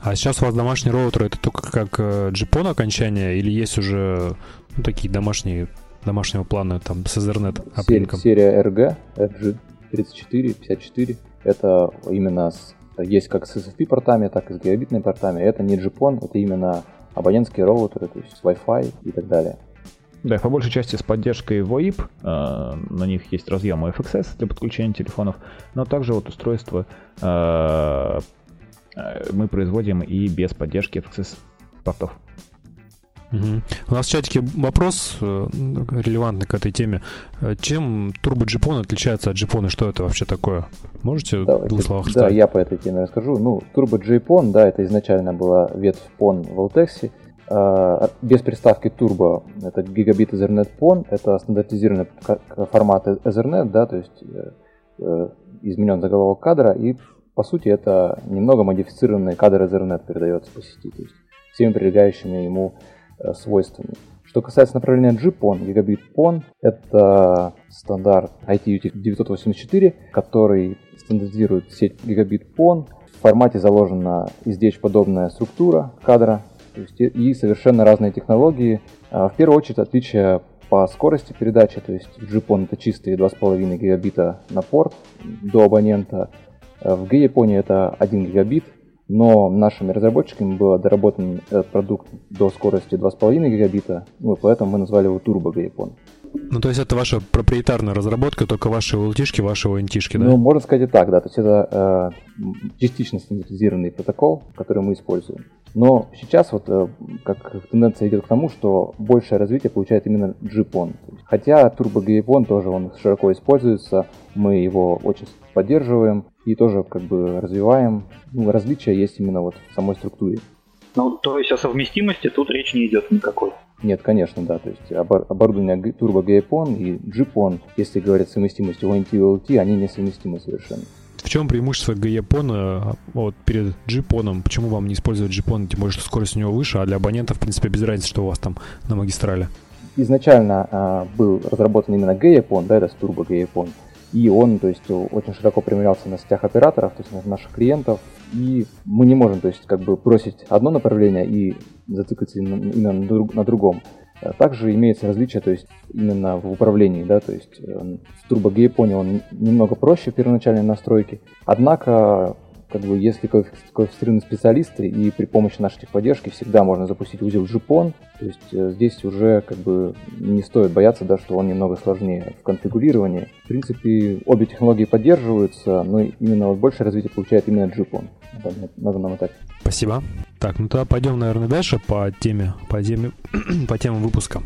А сейчас у вас домашний роутер это только как GPON окончание или есть уже ну, такие домашние домашнего плана там с Ethernet оплинком? Серия RG, FG 34, 54. Это именно с есть как с SFP портами, так и с гигабитными портами. Это не GPON, это именно абонентские роутеры, то есть Wi-Fi и так далее. Да, по большей части с поддержкой VoIP. Э, на них есть разъемы FXS для подключения телефонов, но также вот устройства э, э, мы производим и без поддержки FXS портов. Угу. У нас в чатике вопрос э, релевантный к этой теме. Э, чем Turbo GPON отличается от и что это вообще такое? Можете Давайте, в двух словах Да, я по этой теме расскажу. Ну, Turbo GPON, да, это изначально была ветвь PON в Altex. А, без приставки Turbo это гигабит Ethernet PON, это стандартизированный формат Ethernet, да, то есть э, изменен заголовок кадра, и по сути это немного модифицированный кадр Ethernet передается по сети, то есть всеми прилегающими ему Э, свойствами. Что касается направления GPON, гигабит PON, это стандарт ITU 984, который стандартизирует сеть гигабит PON. В формате заложена SDH-подобная структура кадра то есть и совершенно разные технологии. А, в первую очередь отличие по скорости передачи, то есть GPON это чистые 2,5 гигабита на порт до абонента. Э, в GPON это 1 гигабит, но нашими разработчиками был доработан этот продукт до скорости 2,5 гигабита, ну, поэтому мы назвали его Turbo Gaypon. Ну, то есть это ваша проприетарная разработка, только ваши LT-шки, ваши ONT-шки, да? Ну, можно сказать и так, да. То есть это э, частично стандартизированный протокол, который мы используем. Но сейчас вот э, как тенденция идет к тому, что большее развитие получает именно GPON. Хотя Turbo GPON тоже он широко используется, мы его очень поддерживаем и тоже как бы развиваем. Ну, различия есть именно вот в самой структуре. Ну, то есть о совместимости тут речь не идет никакой. Нет, конечно, да. То есть оборудование Turbo GPON и GPON, если говорить о совместимости ONT и LT, они несовместимы совершенно. чем преимущество GEPON вот, перед GPON? Почему вам не использовать GPON, тем более, что скорость у него выше, а для абонентов, в принципе, без разницы, что у вас там на магистрали? Изначально а, был разработан именно GEPON, да, это с Turbo GEPON, и он, то есть, очень широко применялся на сетях операторов, то есть на наших клиентов, и мы не можем, то есть, как бы бросить одно направление и зацикливаться именно на, друг, на другом. А также имеется различие, то есть именно в управлении, да, то есть э, с Turbo Gay он немного проще в первоначальной настройке, однако как бы, если квалифицированные специалисты и при помощи нашей техподдержки всегда можно запустить узел JPON, то есть э, здесь уже как бы не стоит бояться, да, что он немного сложнее в конфигурировании. В принципе, обе технологии поддерживаются, но именно вот большее развитие получает именно JPON на данном этапе. Спасибо. Так, ну тогда пойдем, наверное, дальше по теме, по теме, по темам выпуска.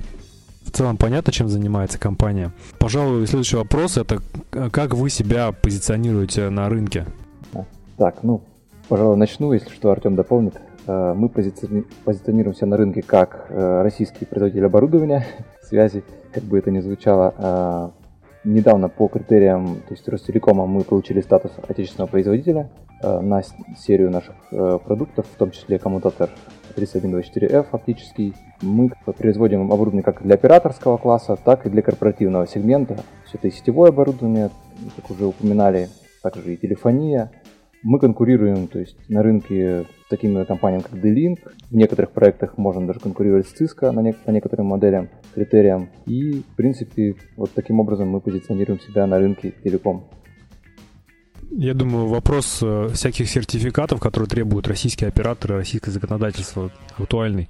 В целом понятно, чем занимается компания. Пожалуй, следующий вопрос это как вы себя позиционируете на рынке? Так, ну, пожалуй, начну, если что, Артем дополнит. Э, мы позициони... позиционируемся на рынке как э, российский производитель оборудования, связи, как бы это ни звучало. Э, недавно по критериям, то есть Ростелекома, мы получили статус отечественного производителя на серию наших продуктов, в том числе коммутатор 3124F оптический. Мы производим оборудование как для операторского класса, так и для корпоративного сегмента. Все это и сетевое оборудование, как уже упоминали, также и телефония, мы конкурируем то есть, на рынке с такими компаниями, как D-Link. В некоторых проектах можно даже конкурировать с Cisco на не- по некоторым моделям, критериям. И, в принципе, вот таким образом мы позиционируем себя на рынке телеком. Я думаю, вопрос э, всяких сертификатов, которые требуют российские операторы, российское законодательство, актуальный.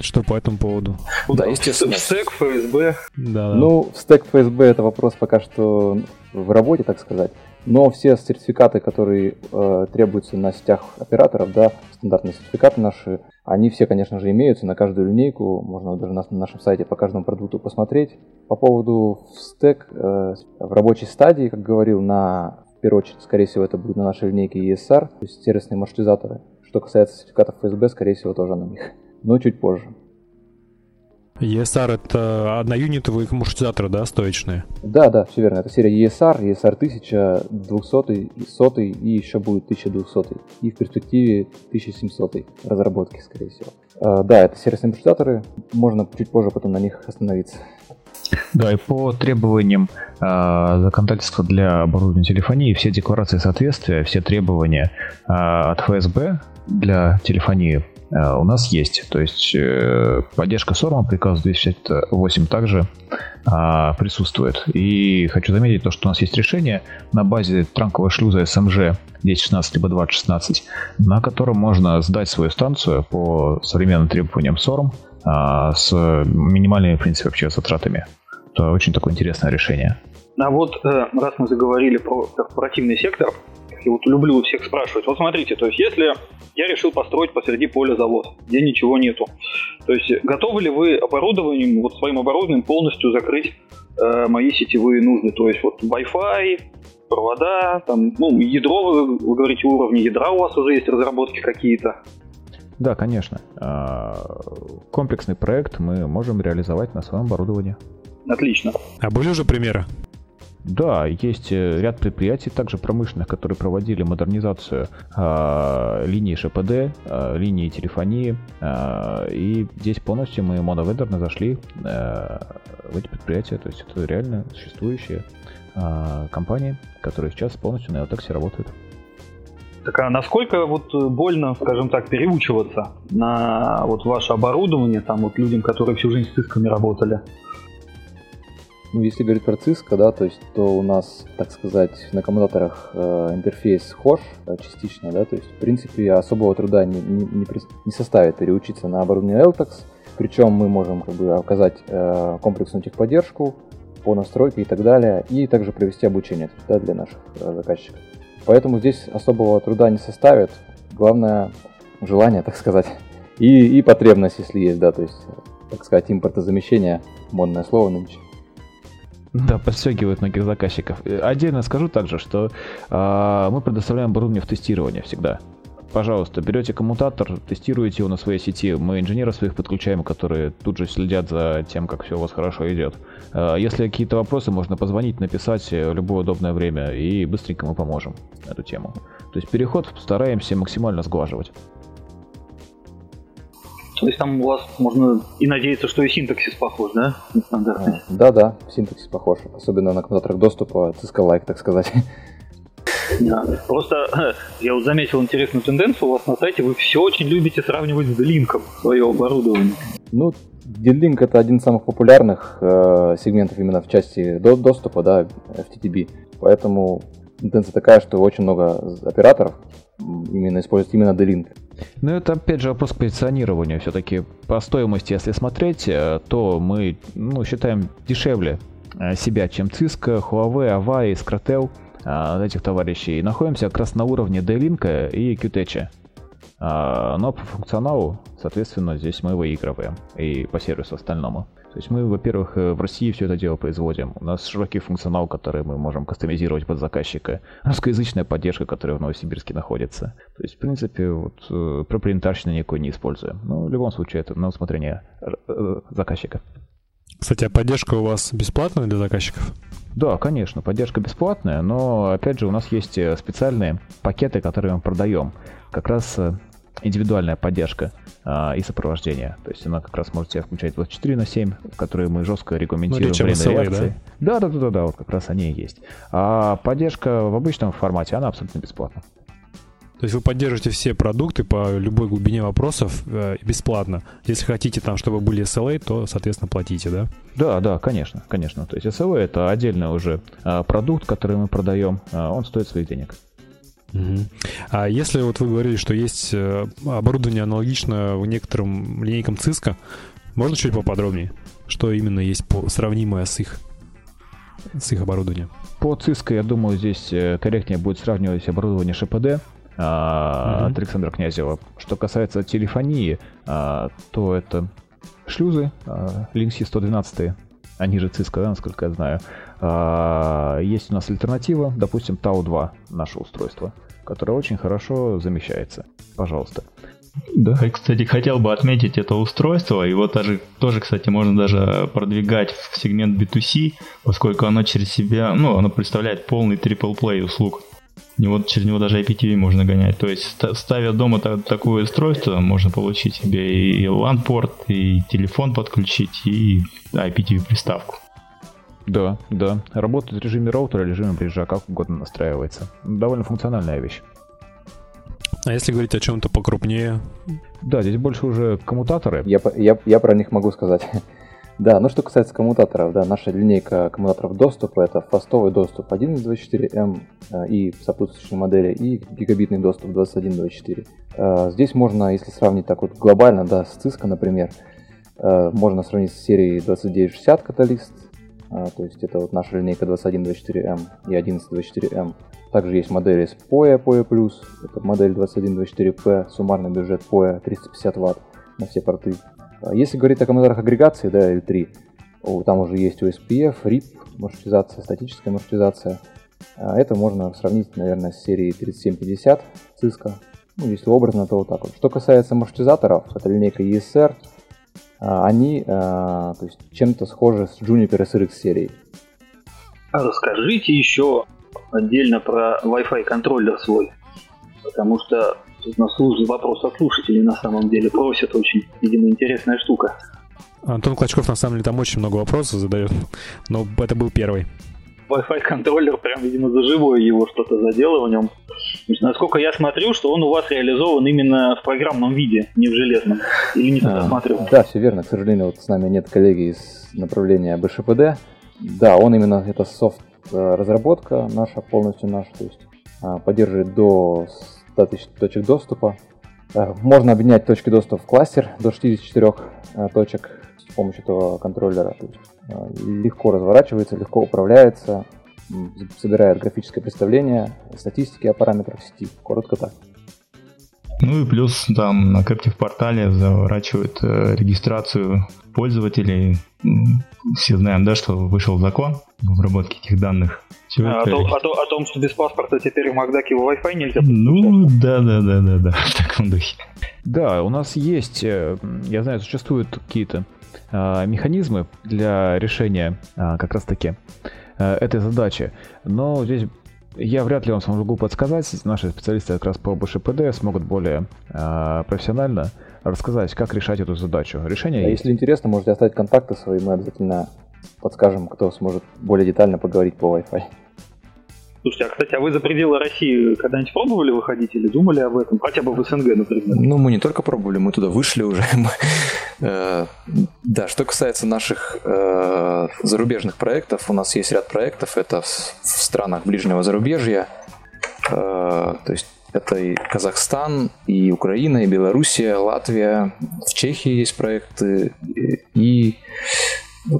Что по этому поводу? Да, естественно. Стек ФСБ. Да, да. Ну, стек ФСБ это вопрос пока что в работе, так сказать. Но все сертификаты, которые э, требуются на сетях операторов, да, стандартные сертификаты наши, они все, конечно же, имеются на каждую линейку. Можно даже на, на нашем сайте по каждому продукту посмотреть. По поводу стек э, в рабочей стадии, как говорил, на в первую очередь, скорее всего, это будет на нашей линейке ESR, то есть сервисные маршрутизаторы. Что касается сертификатов ФСБ, скорее всего, тоже на них, но чуть позже. ESR это одноюнитовые маршрутизаторы, да, стоечные? Да, да, все верно. Это серия ESR, ESR 1000, 200, 100 и еще будет 1200. И в перспективе 1700 разработки, скорее всего. А, да, это сервисные маршрутизаторы. Можно чуть позже потом на них остановиться. Да, и по требованиям э, законодательства для оборудования телефонии, все декларации соответствия, все требования э, от ФСБ для телефонии Э, у нас есть. То есть э, поддержка SORM приказ 268 также а, присутствует. И хочу заметить то, что у нас есть решение на базе транкового шлюза SMG 1016 либо 2016, на котором можно сдать свою станцию по современным требованиям SORM а, с минимальными, в принципе, вообще затратами. Это очень такое интересное решение. А вот э, раз мы заговорили про корпоративный сектор, я вот люблю всех спрашивать. Вот смотрите, то есть если я решил построить посреди поля завод, где ничего нету, то есть готовы ли вы оборудованием, вот своим оборудованием полностью закрыть э, мои сетевые нужды? То есть вот Wi-Fi, провода, там, ну, ядро, вы, вы говорите, уровни ядра у вас уже есть разработки какие-то? Да, конечно. А, комплексный проект мы можем реализовать на своем оборудовании. Отлично. А были уже примеры? Да, есть э, ряд предприятий, также промышленных, которые проводили модернизацию э, линии ШПД, э, линии телефонии. Э, и здесь полностью мы моновендорно зашли э, в эти предприятия. То есть это реально существующие э, компании, которые сейчас полностью на Eltex работают. Так а насколько вот больно, скажем так, переучиваться на вот ваше оборудование, там вот людям, которые всю жизнь с дисками работали? Ну, если говорить про Cisco, да, то есть, то у нас, так сказать, на коммутаторах э, интерфейс схож э, частично, да, то есть, в принципе, особого труда не, не, не, не составит переучиться на оборудование LTEX, причем мы можем как бы оказать э, комплексную техподдержку по настройке и так далее, и также провести обучение да, для наших э, заказчиков. Поэтому здесь особого труда не составит, главное желание, так сказать, и, и потребность, если есть, да, то есть, так сказать, импортозамещение, модное слово нынче. Да, подстегивают многих заказчиков. Отдельно скажу также, что э, мы предоставляем оборудование в тестирование всегда. пожалуйста, берете коммутатор, тестируете его на своей сети. Мы инженеров своих подключаем, которые тут же следят за тем, как все у вас хорошо идет. А, если какие-то вопросы, можно позвонить, написать в любое удобное время, и быстренько мы поможем эту тему. То есть переход стараемся максимально сглаживать. То есть там у вас можно и надеяться, что и синтаксис похож, да? Стандартный. Да, да, синтаксис похож. Особенно на коммутаторах доступа, Cisco-like, так сказать. Да. Просто я вот заметил интересную тенденцию у вас на сайте. Вы все очень любите сравнивать с D-Link свое оборудование. Ну, D-Link это один из самых популярных э, сегментов именно в части до доступа, да, FTTB. Поэтому тенденция такая, что очень много операторов именно используют именно D-Link. Ну, это опять же вопрос к позиционированию. Все-таки по стоимости, если смотреть, э, то мы ну, считаем дешевле э, себя, чем Cisco, Huawei, Avaya, Scratel этих товарищей. И находимся как раз на уровне D-Link и Qtech. Но по функционалу, соответственно, здесь мы выигрываем. И по сервису остальному. То есть мы, во-первых, э, в России все это дело производим. У нас широкий функционал, который мы можем кастомизировать под заказчика. Русскоязычная поддержка, которая в Новосибирске находится. То есть, в принципе, вот э, проприентарщины никакой не используем. Но в любом случае это на усмотрение э, заказчика. Кстати, а поддержка у вас бесплатная для заказчиков? Да, конечно, поддержка бесплатная, но опять же у нас есть специальные пакеты, которые мы продаем. Как раз индивидуальная поддержка а, и сопровождение. То есть она как раз может себя включать 24 на 7, в которые мы жестко регламентируем ну, время SLA, реакции. Да? да, да, да, да, вот как раз они и есть. А поддержка в обычном формате, она абсолютно бесплатна. То есть вы поддерживаете все продукты по любой глубине вопросов э, бесплатно. Если хотите там, чтобы были SLA, то, соответственно, платите, да? Да, да, конечно, конечно. То есть SLA это отдельный уже э, продукт, который мы продаем. Э, он стоит своих денег. Угу. А если вот вы говорили, что есть э, оборудование аналогично в некоторым линейкам Cisco, можно чуть поподробнее? Что именно есть по, сравнимое с их, с их оборудованием? По Cisco, я думаю, здесь э, корректнее будет сравнивать оборудование ШПД а, угу. от Александра Князева. Что касается телефонии, а, то это шлюзы а, Linksys 112 они же Cisco, да, насколько я знаю. А, есть у нас альтернатива, допустим, Tau-2, наше устройство, которое очень хорошо замещается. Пожалуйста. Да, и, кстати, хотел бы отметить это устройство. Его даже, тоже, кстати, можно даже продвигать в сегмент B2C, поскольку оно через себя, ну, оно представляет полный triple play услуг. И вот через него даже IPTV можно гонять. То есть, ставя дома та- такое устройство, можно получить себе и LAN-порт, и телефон подключить, и IPTV-приставку. Да, да. Работает в режиме роутера, режиме бриджа, как угодно настраивается. Довольно функциональная вещь. А если говорить о чем-то покрупнее? Да, здесь больше уже коммутаторы. Я, я, я про них могу сказать. да, ну что касается коммутаторов, да, наша линейка коммутаторов доступа это фастовый доступ 1.24m э, и сопутствующие модели, и гигабитный доступ 21.24. Э, здесь можно, если сравнить так вот глобально, да, с Cisco, например, э, можно сравнить с серией 2960 Catalyst, то есть это вот наша линейка 2124M и 1124M. Также есть модели с POE, POE+, это модель 2124P, суммарный бюджет POE 350 Вт на все порты. Если говорить о коммутаторах агрегации, да, L3, там уже есть USPF, RIP, маршрутизация, статическая маршрутизация. Это можно сравнить, наверное, с серией 3750 Cisco. Ну, если образно, то вот так вот. Что касается маршрутизаторов, это линейка ESR, они то есть, чем-то схожи с Juniper SRX серией. А расскажите еще отдельно про Wi-Fi контроллер свой, потому что тут нас вопрос от слушателей на самом деле просят очень, видимо, интересная штука. Антон Клочков на самом деле там очень много вопросов задает, но это был первый. Wi-Fi контроллер прям, видимо, за живое его что-то задело в нем. Насколько я смотрю, что он у вас реализован именно в программном виде, не в железном. Или не а, смотрю? Да, все верно. К сожалению, вот с нами нет коллеги из направления БШПД. Да, он именно, это софт э, наша, полностью наша, то есть а, поддерживает до 100 тысяч точек доступа. Э, можно объединять точки доступа в кластер до 64 э, точек с помощью этого контроллера. То есть, легко разворачивается, легко управляется, собирает графическое представление, статистики о параметрах сети. Коротко так. Ну и плюс там на Captive портале заворачивают э, регистрацию пользователей. Все знаем, да, что вышел закон в обработке этих данных. А, это... о, о, о том, что без паспорта теперь в Макдаке в Wi-Fi нельзя Ну, да, да, да, да, да, в таком духе. Да, у нас есть, э, я знаю, существуют какие-то э, механизмы для решения э, как раз-таки э, этой задачи. Но здесь я вряд ли вам смогу подсказать. Наши специалисты как раз по БШПД смогут более э, профессионально рассказать, как решать эту задачу. Решение а есть. Если интересно, можете оставить контакты свои, мы обязательно подскажем, кто сможет более детально поговорить по Wi-Fi. Слушайте, а, кстати, а вы за пределы России когда-нибудь пробовали выходить или думали об этом? Хотя бы в СНГ, например. Ну, мы не только пробовали, мы туда вышли уже. Э, да, что касается наших э, зарубежных проектов, у нас есть ряд проектов, это в странах ближнего зарубежья, э, то есть это и Казахстан, и Украина, и Белоруссия, Латвия, в Чехии есть проекты, и,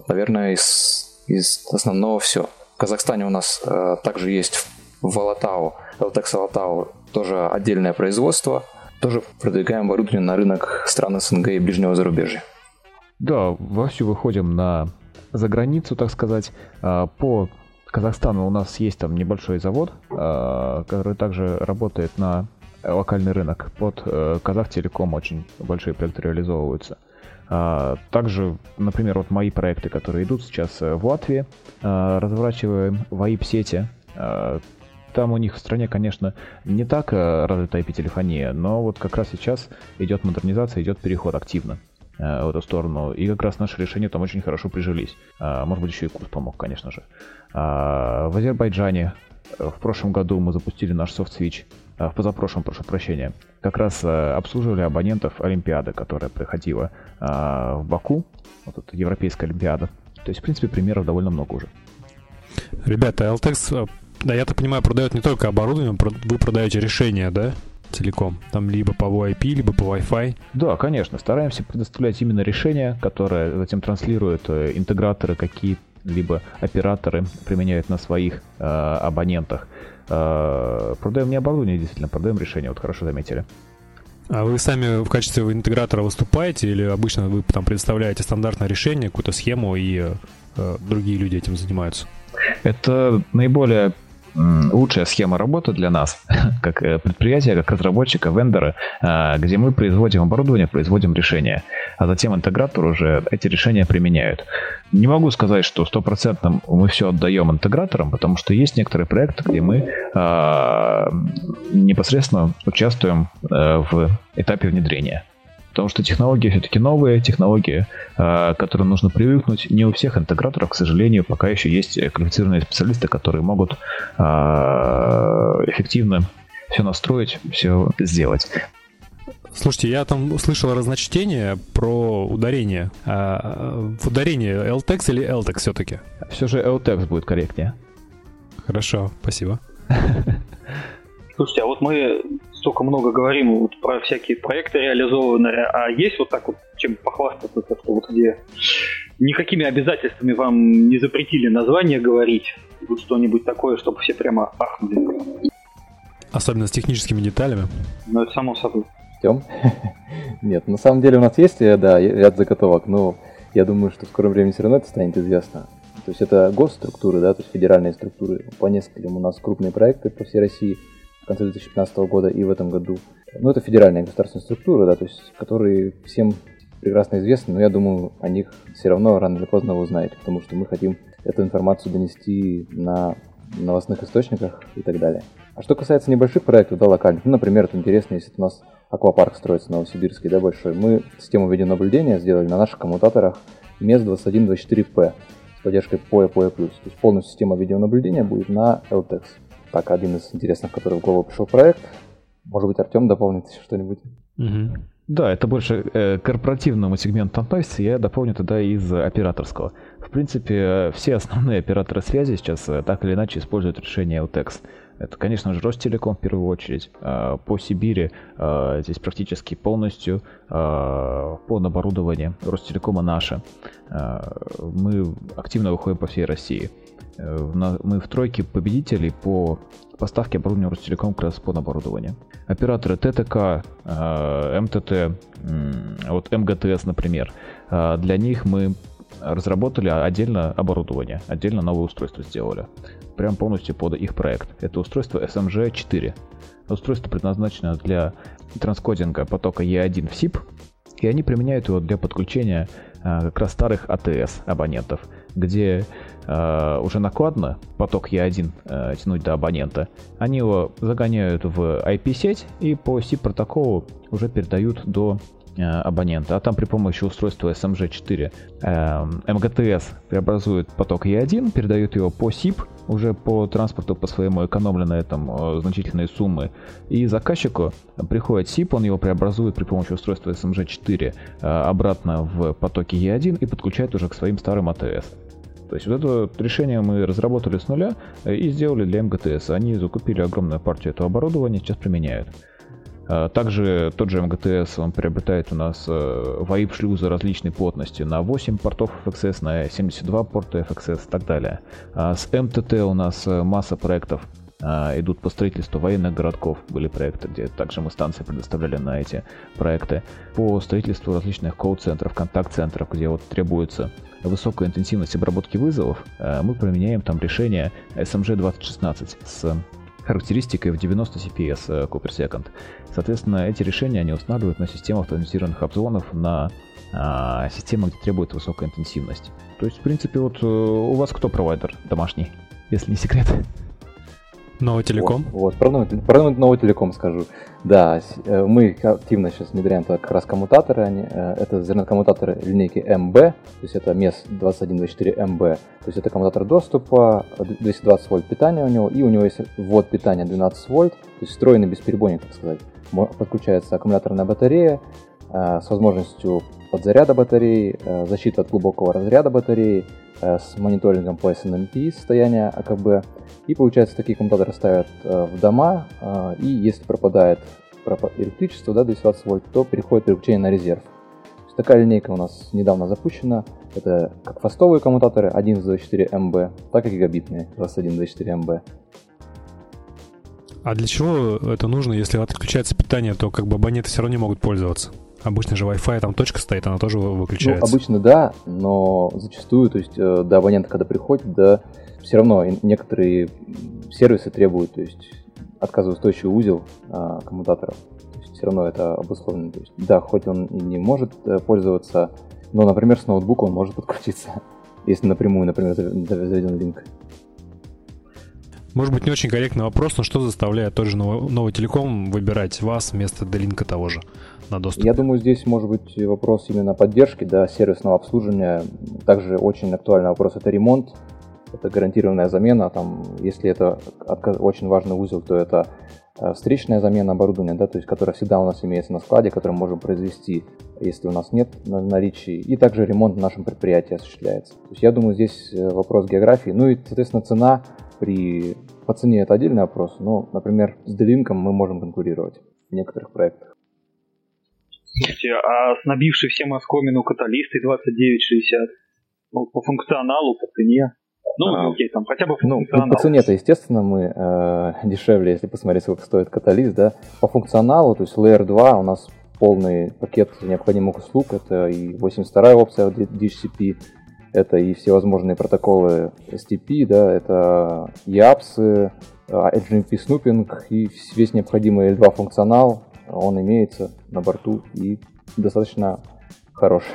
наверное, из, из основного все. Казахстане у нас э, также есть в Алатау, LTEX Алатау, тоже отдельное производство. Тоже продвигаем оборудование на рынок стран СНГ и ближнего зарубежья. Да, вовсю выходим на за границу, так сказать. А, по Казахстану у нас есть там небольшой завод, а, который также работает на локальный рынок. Под э, Казахтелеком очень большие проекты реализовываются. А, также, например, вот мои проекты, которые идут сейчас э, в Латвии, разворачиваем ВАИП-сети. А, там у них в стране, конечно, не так э, развита IP-телефония, но вот как раз сейчас идет модернизация, идет переход активно э, в эту сторону. И как раз наши решения там очень хорошо прижились. Может быть, еще и курс помог, конечно же. В Азербайджане в прошлом году мы запустили наш софт-свич. В позапрошлом, прошу прощения как раз э, обслуживали абонентов Олимпиады, которая проходила э, в Баку, вот эта Европейская Олимпиада. То есть, в принципе, примеров довольно много уже. Ребята, LTX, э, да, я так понимаю, продает не только оборудование, вы продаете решения, да? целиком. Там либо по VoIP, либо по Wi-Fi. Да, конечно. Стараемся предоставлять именно решения, которые затем транслируют интеграторы, какие либо операторы применяют на своих э, абонентах. Э, продаем не оборудование, действительно, продаем решение. Вот хорошо заметили. А вы сами в качестве интегратора выступаете или обычно вы там предоставляете стандартное решение, какую-то схему и э, другие люди этим занимаются? Это наиболее лучшая схема работы для нас, как э, предприятия, как разработчика, вендора, э, где мы производим оборудование, производим решения, а затем интегратор уже эти решения применяют. Не могу сказать, что стопроцентно мы все отдаем интеграторам, потому что есть некоторые проекты, где мы э, непосредственно участвуем в этапе внедрения. Потому что технологии все-таки новые, технологии, к которым нужно привыкнуть. Не у всех интеграторов, к сожалению, пока еще есть квалифицированные специалисты, которые могут эффективно все настроить, все сделать. Слушайте, я там слышал разночтение про ударение. А, в ударении LTEX или LTEX все-таки? Все же LTEX будет корректнее. Хорошо, спасибо. Слушайте, а вот мы столько много говорим вот про всякие проекты реализованные, а есть вот так вот чем похвастаться, как вот где никакими обязательствами вам не запретили название говорить, вот что-нибудь такое, чтобы все прямо ахнули. Особенно с техническими деталями. Ну, это само собой. Ждем. Нет, на самом деле у нас есть, да, ряд заготовок, но я думаю, что в скором времени все равно это станет известно. То есть это госструктуры, да, то есть федеральные структуры. По нескольким у нас крупные проекты по всей России конце 2015 года и в этом году. Ну, это федеральные государственные структуры, да, то есть которые всем прекрасно известны, но я думаю, о них все равно рано или поздно вы узнаете, потому что мы хотим эту информацию донести на новостных источниках и так далее. А что касается небольших проектов, да, локальных, ну, например, это интересно, если у нас аквапарк строится новосибирский, да, большой, мы систему видеонаблюдения сделали на наших коммутаторах MES2124P с поддержкой POE, POE+. То есть полностью система видеонаблюдения будет на LTEX. Так, один из интересных, который в голову пришел проект. Может быть, Артем дополнит что-нибудь? Угу. Да, это больше э, корпоративному сегменту относится, я дополню тогда из операторского. В принципе, все основные операторы связи сейчас э, так или иначе используют решение LTEX. Это, конечно же, Ростелеком в первую очередь. А, по Сибири а, здесь практически полностью по оборудование Ростелекома наше. Мы активно выходим по всей России. Э, мы в тройке победителей по поставке оборудования Ростелеком как раз под оборудование. Операторы ТТК, МТТ, вот МГТС, например, для них мы разработали отдельно оборудование, отдельно новое устройство сделали. Прям полностью под их проект. Это устройство SMG4. Устройство предназначено для транскодинга потока E1 в SIP, и они применяют его для подключения а, как раз старых АТС абонентов, где а, уже накладно поток E1 а, тянуть до абонента. Они его загоняют в IP-сеть и по SIP протоколу уже передают до Э, абонента, а там при помощи устройства SMG4 э, МГТС преобразует поток E1, передает его по SIP, уже по транспорту по своему экономля на этом э, значительные суммы. И заказчику приходит SIP, он его преобразует при помощи устройства SMG4 э, обратно в потоки E1 и подключает уже к своим старым АТС. То есть вот это решение мы разработали с нуля э, и сделали для МГТС. Они закупили огромную партию этого оборудования, сейчас применяют. А, также тот же МГТС, он приобретает у нас э, VoIP-шлюзы различной плотности на 8 портов FXS, на 72 порта FXS и так далее. А с МТТ у нас э, масса проектов а, идут по строительству военных городков. Были проекты, где также мы станции предоставляли на эти проекты. По строительству различных колл-центров, контакт-центров, где вот требуется высокая интенсивность обработки вызовов, э, мы применяем там решение SMG2016 с характеристикой в 90 CPS э, Cooper. Соответственно, эти решения они устанавливают на систему автоматизированных обзвонов, на а, системы, где требует высокая интенсивность. То есть, в принципе, вот э, у вас кто провайдер домашний, если не секрет? Новый телеком? Вот, вот про, новый, про новый телеком скажу. Да, э, мы активно сейчас внедряем как раз коммутаторы. Они, э, это зернокоммутаторы линейки MB, то есть это MES 2124MB. То есть это коммутатор доступа, 220 вольт питания у него, и у него есть ввод питания 12 вольт, то есть встроенный бесперебойник, так сказать. Подключается аккумуляторная батарея с возможностью подзаряда батареи, защиты от глубокого разряда батареи, с мониторингом по SNMP состояния АКБ. И получается, такие коммутаторы ставят э, в дома, э, и если пропадает электричество, да, 220 вольт, то переходит переключение на резерв. такая линейка у нас недавно запущена. Это как фастовые коммутаторы 124 МБ, так и гигабитные 2124 МБ. А для чего это нужно, если отключается питание, то как бы абоненты все равно не могут пользоваться? Обычно же Wi-Fi там точка стоит, она тоже выключается. Ну, обычно да, но зачастую, то есть э, до абонента, когда приходит, да, все равно некоторые сервисы требуют, то есть отказоустойчивый узел а, коммутатора. То есть все равно это обусловлено. То есть, да, хоть он и не может э, пользоваться, но, например, с ноутбука он может подключиться, если напрямую, например, заведен линк. Может быть, не очень корректный вопрос, но что заставляет тот же новый, новый телеком выбирать вас вместо долинка того же на доступ? Я думаю, здесь может быть вопрос именно поддержки, да, сервисного обслуживания. Также очень актуальный вопрос это ремонт это гарантированная замена, там, если это очень важный узел, то это э, встречная замена оборудования, да, то есть, которая всегда у нас имеется на складе, который мы можем произвести, если у нас нет наличия, и также ремонт в нашем предприятии осуществляется. То есть я думаю, здесь э, вопрос географии, ну и, соответственно, цена при по цене это отдельный вопрос, но, например, с Делинком мы можем конкурировать в некоторых проектах. Слушайте, а снабивший всем оскомину каталисты 2960, ну, по функционалу, по цене, ну, а, окей, там хотя бы ну, по цене-то, естественно, мы э, дешевле, если посмотреть, сколько стоит каталист, да. По функционалу, то есть Layer 2 у нас полный пакет необходимых услуг, это и 82 опция DHCP, это и всевозможные протоколы STP, да, это EAPS, HMP Snooping и весь необходимый L2 функционал, он имеется на борту и достаточно хороший.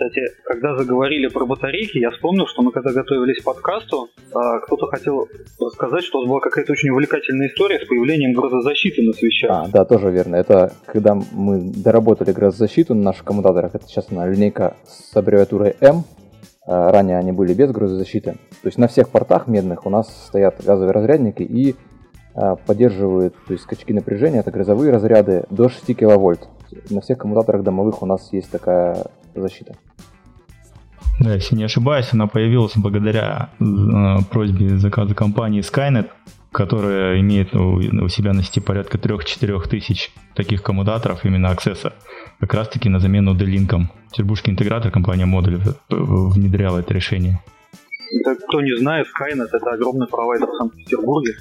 Кстати, когда заговорили про батарейки, я вспомнил, что мы когда готовились к подкасту, а, кто-то хотел рассказать, что у вас была какая-то очень увлекательная история с появлением грозозащиты на свечах. А, да, тоже верно. Это когда мы доработали грозозащиту на наших коммутаторах, это сейчас она линейка с аббревиатурой M, а, ранее они были без грозозащиты. То есть на всех портах медных у нас стоят газовые разрядники и а, поддерживают то есть скачки напряжения, это грозовые разряды до 6 киловольт. На всех коммутаторах домовых у нас есть такая защита. Да, если не ошибаюсь, она появилась благодаря э, просьбе заказа компании Skynet, которая имеет у, у себя на сети порядка 3-4 тысяч таких коммутаторов именно аксесса, как раз таки на замену D-Link. Петербургский интегратор, компания Модуль, внедряла это решение. Кто не знает, Skynet это огромный провайдер в Санкт-Петербурге.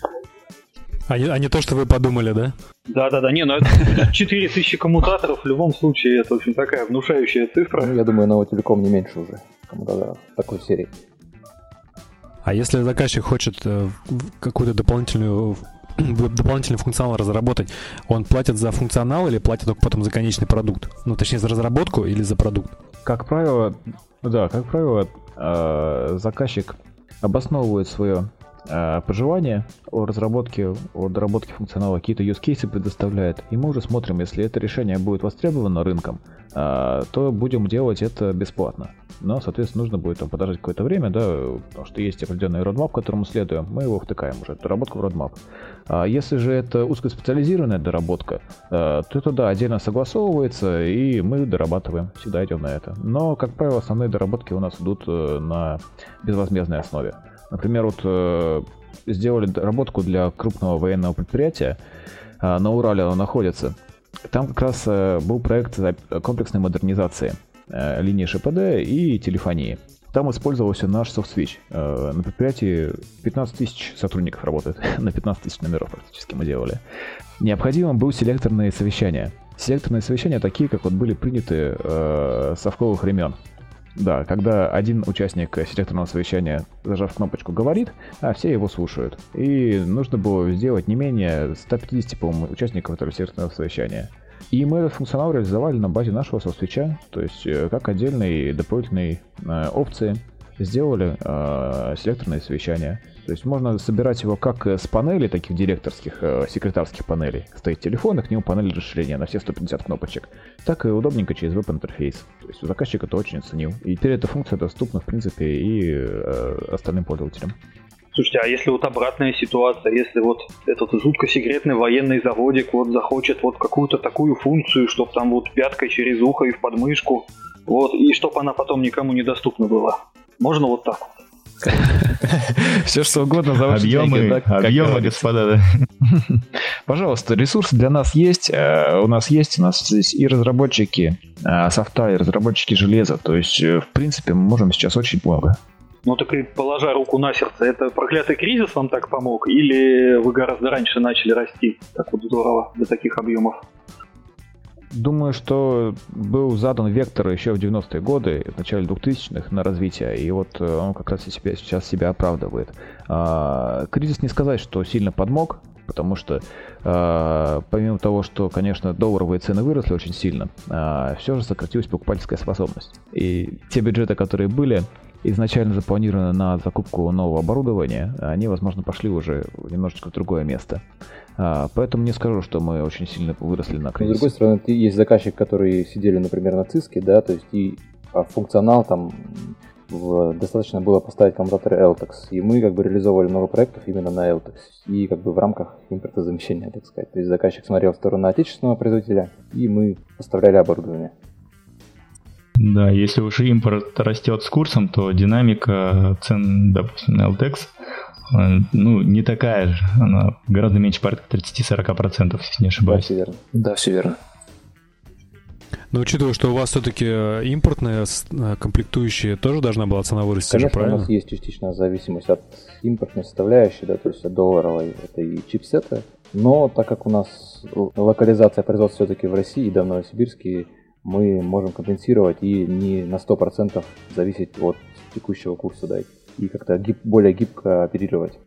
А не, а не то, что вы подумали, да? Да-да-да, не, ну это 4000 коммутаторов в любом случае, это очень такая внушающая цифра. Ну, я думаю, Новотелеком не меньше уже коммутаторов такой серии. А если заказчик хочет э, какую-то дополнительную дополнительный функционал разработать, он платит за функционал или платит только потом за конечный продукт? Ну, точнее, за разработку или за продукт? Как правило, да, как правило, э, заказчик обосновывает свое пожелания о разработке, о доработке функционала, какие-то use cases предоставляет. И мы уже смотрим, если это решение будет востребовано рынком, э, то будем делать это бесплатно. Но, соответственно, нужно будет там подождать какое-то время, да, потому что есть определенный roadmap, которому следуем, мы его втыкаем уже, доработку в. А если же это узкоспециализированная доработка, э, то это, да, отдельно согласовывается, и мы дорабатываем, всегда идем на это. Но, как правило, основные доработки у нас идут на безвозмездной основе. Например, вот э, сделали доработку для крупного военного предприятия, э, на Урале оно находится. Там как раз э, был проект комплексной модернизации э, линии ШПД и телефонии. Там использовался наш софт-свич. Э, на предприятии 15 тысяч сотрудников работает, на 15 тысяч номеров практически мы делали. Необходимым был селекторные совещания. Селекторные совещания такие, как вот были приняты э, совковых времен. Да, когда один участник селекторного совещания, зажав кнопочку, говорит, а все его слушают. И нужно было сделать не менее 150, по-моему, участников этого селекторного совещания. И мы этот функционал реализовали на базе нашего софтвича, то есть э, как отдельные дополнительные э, опции сделали э, селекторное совещание. То есть можно собирать его как с панелей таких директорских, э, секретарских панелей. Стоит телефон, и к нему панель расширения на все 150 кнопочек. Так и удобненько через веб-интерфейс. То есть заказчик это очень оценил. И теперь эта функция доступна, в принципе, и э, остальным пользователям. Слушайте, а если вот обратная ситуация, если вот этот жутко секретный военный заводик вот захочет вот какую-то такую функцию, чтобы там вот пяткой через ухо и в подмышку, вот, и чтобы она потом никому недоступна была. Можно вот так вот. Все что угодно за ваши объемы, деньги, да, объемы, господа, да. Пожалуйста, ресурсы для нас есть. Э, у нас есть, у нас здесь и разработчики э, софта, и разработчики железа. То есть, э, в принципе, мы можем сейчас очень много. Ну так и положа руку на сердце, это проклятый кризис вам так помог? Или вы гораздо раньше начали расти так вот здорово до таких объемов? Думаю, что был задан вектор еще в 90-е годы, в начале 2000-х на развитие, и вот э, он как раз себя, сейчас себя оправдывает. А, кризис не сказать, что сильно подмог, потому что а, помимо того, что, конечно, долларовые цены выросли очень сильно, а, все же сократилась покупательская способность. И те бюджеты, которые были, изначально запланированы на закупку нового оборудования, они, возможно, пошли уже немножечко в другое место. А, поэтому не скажу, что мы очень сильно выросли на кризис. с другой стороны, есть заказчик, которые сидели, например, на Циске, да, то есть и а функционал там в, достаточно было поставить коммутаторы LTEX. И мы как бы реализовывали много проектов именно на LTEX. И как бы в рамках импортозамещения, так сказать. То есть заказчик смотрел в сторону отечественного производителя, и мы поставляли оборудование. Да, если уж импорт растет с курсом, то динамика цен, допустим, на LTEX ну, не такая же. Она гораздо меньше, порядка 30-40%, если не ошибаюсь. Да, все верно. Да, все верно. Но учитывая, что у вас все-таки э, импортная э, комплектующая тоже должна была цена вырасти, Конечно, же, правильно? у нас есть частичная зависимость от импортной составляющей, да, то есть от долларовой, это и чипсеты. Но так как у нас локализация производства все-таки в России и да, в Новосибирске, мы можем компенсировать и не на 100% зависеть от текущего курса, да, и как-то гиб, более гибко оперировать.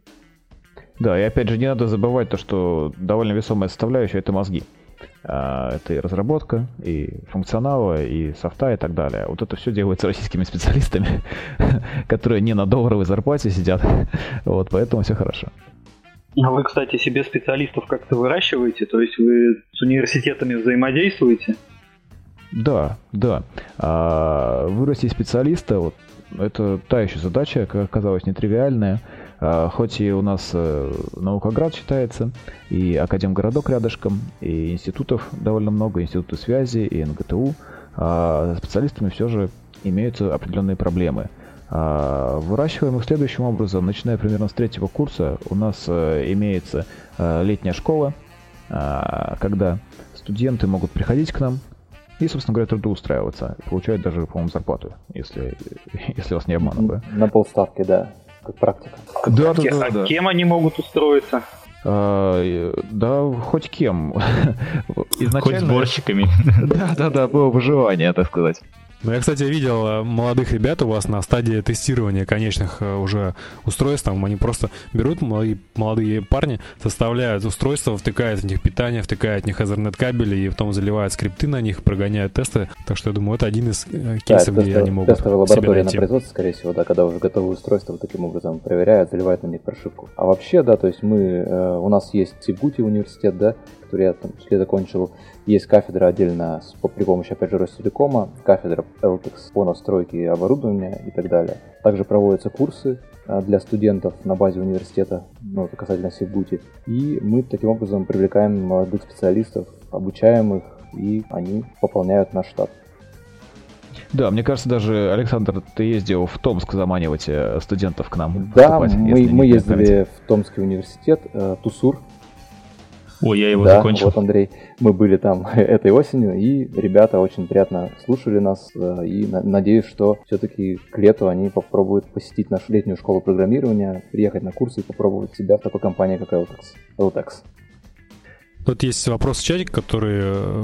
Да, и опять же не надо забывать то, что довольно весомая составляющая это мозги. А, это и разработка, и функционала, и софта, и так далее. Вот это все делается российскими специалистами, которые не на долларовой зарплате сидят. Вот, поэтому все хорошо. А вы, кстати, себе специалистов как-то выращиваете? То есть вы с университетами взаимодействуете? Да, да. А, вырастить специалиста, вот это та еще задача, как оказалось, нетривиальная. А, хоть и у нас э, Наукоград считается, и Академгородок рядышком, и институтов довольно много, институты связи, и НГТУ, а специалистами все же имеются определенные проблемы. А, выращиваем их следующим образом. Начиная примерно с третьего курса у нас э, имеется э, летняя школа, а, когда студенты могут приходить к нам и, собственно говоря, трудоустраиваться. Получают даже, по-моему, зарплату, если, если вас не обманываю. На полставки, да, как практика. Да, да, да, а да. кем они могут устроиться? А, да, хоть кем. Изначально... Хоть сборщиками. Да, да, да, было выживание, так сказать. Ну, я, кстати, видел э, молодых ребят у вас на стадии тестирования конечных э, уже устройств. Там они просто берут молодые, молодые парни, составляют устройства, втыкают в них питание, втыкают в них Ethernet кабели и потом заливают скрипты на них, прогоняют тесты. Так что я думаю, это один из э, кейсов, да, где они могут Тестовая лаборатория на производстве, скорее всего, да, когда уже готовые устройства вот таким образом проверяют, заливают на них прошивку. А вообще, да, то есть мы, у нас есть Тибути университет, да, который я там числе закончил. Есть кафедра отдельно с, при помощи, опять же, Ростелекома, кафедра LTEX по настройке оборудования и так далее. Также проводятся курсы а, для студентов на базе университета, ну, это касательно Сибути. И мы таким образом привлекаем молодых специалистов, обучаем их, и они пополняют наш штат. Да, мне кажется, даже, Александр, ты ездил в Томск заманивать э, студентов к нам. Да, мы, мы ездили в Томский университет, э, Тусур, Ой, я его да, закончил. вот, Андрей, мы были там этой осенью, и ребята очень приятно слушали нас, э, и надеюсь, что все-таки к лету они попробуют посетить нашу летнюю школу программирования, приехать на курсы и попробовать себя в такой компании, как LTEX. LTEX. Тут есть вопрос в чате, который э,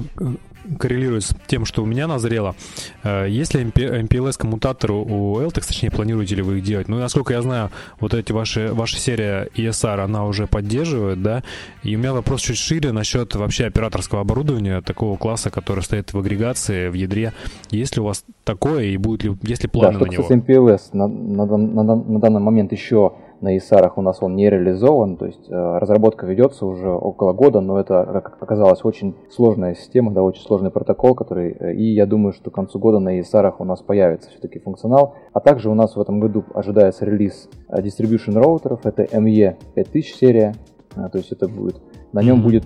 коррелирует с тем, что у меня назрело. Э, есть ли MPLS-коммутаторы у LTEX, точнее, планируете ли вы их делать? Ну, насколько я знаю, вот эти ваши, ваша серия ESR, она уже поддерживает, да? И у меня вопрос чуть шире насчет вообще операторского оборудования такого класса, который стоит в агрегации, в ядре. Есть ли у вас такое и будет ли, есть ли планы да, на него? Да, MPLS на, на, на, на данный момент еще на ИСАРах у нас он не реализован, то есть э, разработка ведется уже около года, но это, как оказалось, очень сложная система, да, очень сложный протокол, который, э, и я думаю, что к концу года на ИСАРах у нас появится все-таки функционал, а также у нас в этом году ожидается релиз э, distribution роутеров, это ME 5000 серия, то есть это будет, на нем будет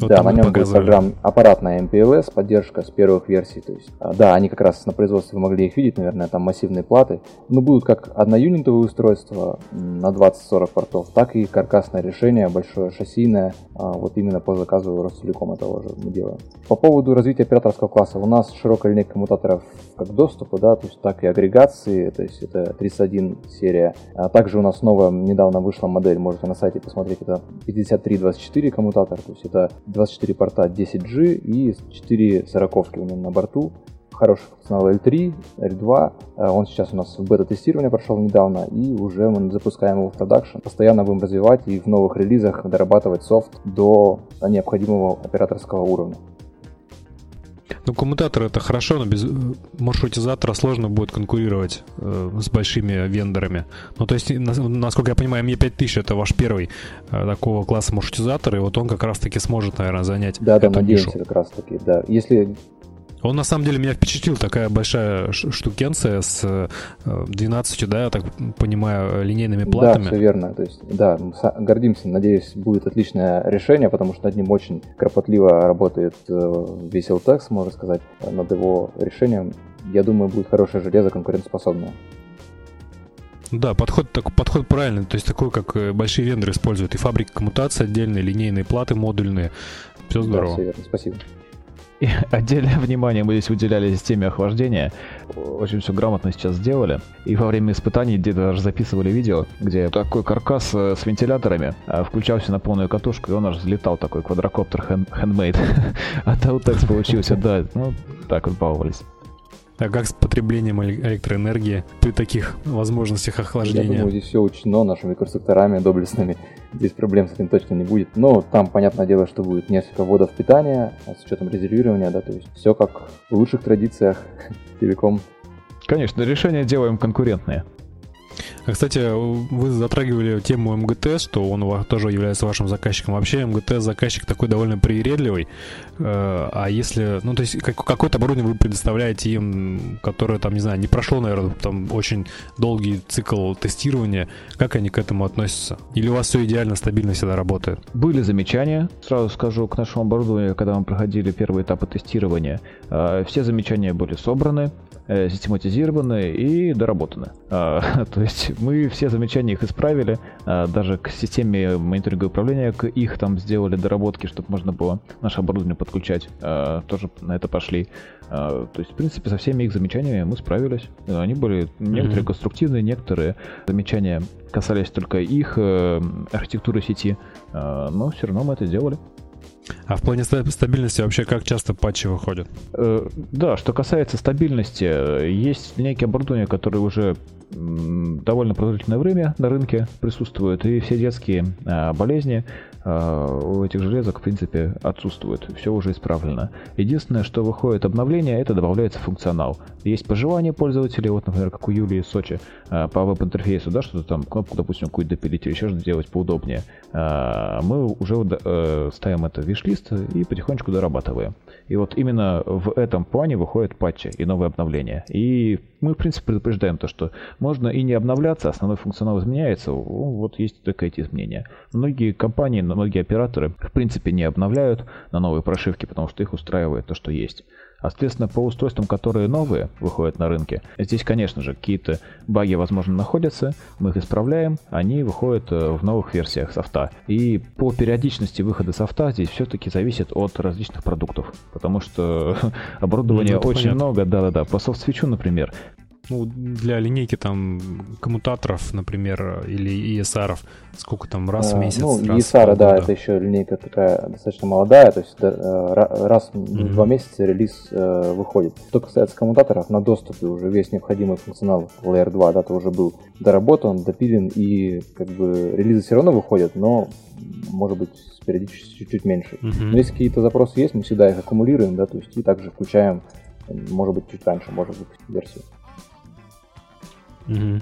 вот да, на нем будет программ аппаратная MPLS, поддержка с первых версий. То есть, а, да, они как раз на производстве вы могли их видеть, наверное, там массивные платы. Но будут как одноюнитовые устройства на 20-40 портов, так и каркасное решение, большое шассийное, а, вот именно по заказу Ростелекома того же мы делаем. По поводу развития операторского класса, у нас широкая линейка коммутаторов как доступа, да, то есть так и агрегации, то есть это 31 серия. А также у нас новая, недавно вышла модель, можете на сайте посмотреть, это 5324 коммутатор, то есть это 24 порта 10G и 4 сороковки у него на борту. Хороший функционал L3, L2. Э, он сейчас у нас в бета-тестирование прошел недавно, и уже мы запускаем его в продакшн. Постоянно будем развивать и в новых релизах дорабатывать софт до необходимого операторского уровня. Ну, коммутатор это хорошо, но без э, маршрутизатора сложно будет конкурировать э, с большими вендорами. Ну, то есть, насколько я понимаю, ME5000 это ваш первый э, такого класса маршрутизатор, и вот он как раз-таки сможет, наверное, занять да, да, надеемся нишу. как раз-таки, да. Если он на самом деле меня впечатлил, такая большая штукенция с 12, э, да, я так понимаю, линейными платами. Да, все верно. То есть, да, гордимся, надеюсь, будет отличное решение, потому что над ним очень кропотливо работает э, весь LTEX, можно сказать, над его решением. Я думаю, будет хорошее железо, конкурентоспособное. Да, подход, так, подход правильный, то есть такой, как э, большие вендоры используют. И фабрика коммутации отдельные, линейные платы модульные. Все здорово. Да, все верно, спасибо. И отдельное внимание мы здесь уделяли системе охлаждения. Очень все грамотно сейчас сделали. И во время испытаний где-то даже записывали видео, где такой каркас э, с вентиляторами а, включался на полную катушку, и он аж взлетал такой квадрокоптер handmade. А Таутекс получился, да, ну, так вот баловались. А как с потреблением электроэнергии при таких возможностях охлаждения? Я думаю, здесь все учтено нашими конструкторами доблестными. Здесь проблем с этим точно не будет. Но там, понятное дело, что будет несколько вводов питания с учетом резервирования, да, то есть все как в лучших традициях телеком. Конечно, решения делаем конкурентные. А, кстати, вы затрагивали тему МГТ, что он тоже является вашим заказчиком. Вообще МГТ заказчик такой довольно приредливый. Э, а если, ну то есть какое-то оборудование вы предоставляете им, которое там, не знаю, не прошло, наверное, там очень долгий цикл тестирования, как они к этому относятся? Или у вас все идеально, стабильно всегда работает? Были замечания, сразу скажу, к нашему оборудованию, когда мы проходили первые этапы тестирования, э, все замечания были собраны, систематизированы и доработаны. А, то есть мы все замечания их исправили, а, даже к системе мониторинга управления к их там сделали доработки, чтобы можно было наше оборудование подключать. А, тоже на это пошли. То есть, в принципе, со всеми их замечаниями мы справились. Они были некоторые mm-hmm. конструктивные, некоторые замечания касались только их э, архитектуры сети, но все равно мы это сделали. А в плане стабильности вообще как часто патчи выходят? Э, да, что касается стабильности, есть некие оборудования, которые уже довольно продолжительное время на рынке присутствуют, и все детские а, болезни у этих железок, в принципе, отсутствуют. Все уже исправлено. Единственное, что выходит обновление, это добавляется функционал. Есть пожелания пользователей, вот, например, как у Юлии Сочи, а, по веб-интерфейсу, да, что-то там, кнопку, допустим, какую-то допилить или еще что-то сделать поудобнее. Мы уже э, ставим это в виш-лист и потихонечку дорабатываем. И вот именно в этом плане выходят патчи и новые обновления. И мы, в принципе, предупреждаем то, что можно и не обновляться, основной функционал изменяется, вот есть только эти изменения. Многие компании, многие операторы, в принципе, не обновляют на новые прошивки, потому что их устраивает то, что есть. А, соответственно, по устройствам, которые новые выходят на рынке, здесь, конечно же, какие-то баги, возможно, находятся, мы их исправляем, они выходят э, в новых версиях софта. И по периодичности выхода софта здесь все-таки зависит от различных продуктов, потому что оборудования ну, очень понятно. много, да-да-да. По софт-свечу, например, ну, для линейки там коммутаторов, например, или ESR, сколько там, раз в а, месяц? Ну, раз ESR, да, это еще линейка такая достаточно молодая, то есть э, раз в mm-hmm. два месяца релиз э, выходит. Что касается коммутаторов, на доступе уже весь необходимый функционал Layer 2, да, то уже был доработан, допилен, и как бы релизы все равно выходят, но может быть с периодичностью чуть-чуть меньше. Mm-hmm. Но если какие-то запросы есть, мы всегда их аккумулируем, да, то есть и также включаем, может быть, чуть раньше, может быть, версию. Угу.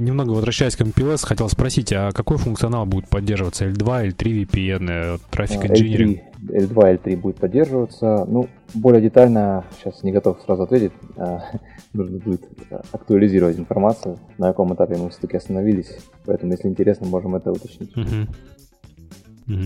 Немного возвращаясь к MPLS, хотел спросить, а какой функционал будет поддерживаться? L2, L3 VPN, трафик инжиниринг? L2, L3 L3 будет поддерживаться. Ну, более детально, сейчас не готов сразу ответить, а, нужно будет актуализировать информацию, на каком этапе мы все-таки остановились. Поэтому, если интересно, можем это уточнить. Угу.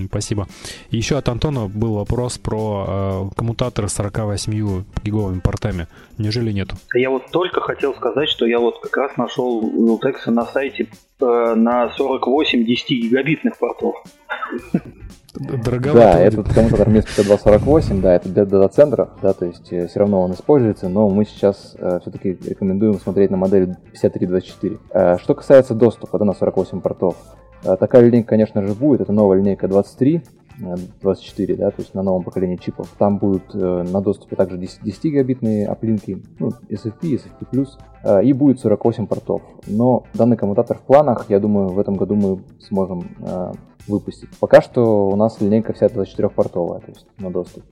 Спасибо. И еще от Антона был вопрос про э, коммутаторы с 48 гиговыми портами. Неужели нету? Я вот только хотел сказать, что я вот как раз нашел Wiltex на сайте э, на 48 10 гигабитных портов. Дороговато. Да, этот коммутатор MES5248, да, это для дата-центров, да, то есть э, все равно он используется, но мы сейчас э, все-таки рекомендуем смотреть на модель 5324. Э, что касается доступа да, на 48 портов, такая линейка, конечно же, будет. Это новая линейка 23, 24, э, да, то есть на новом поколении чипов. Там будут э, на доступе также 10, 10 гигабитные оплинки, ну, SFP, SFP+, э, и будет 48 портов. Но данный коммутатор в планах, я думаю, в этом году мы сможем выпустить. Пока что у нас линейка вся 24-портовая, то есть на доступ.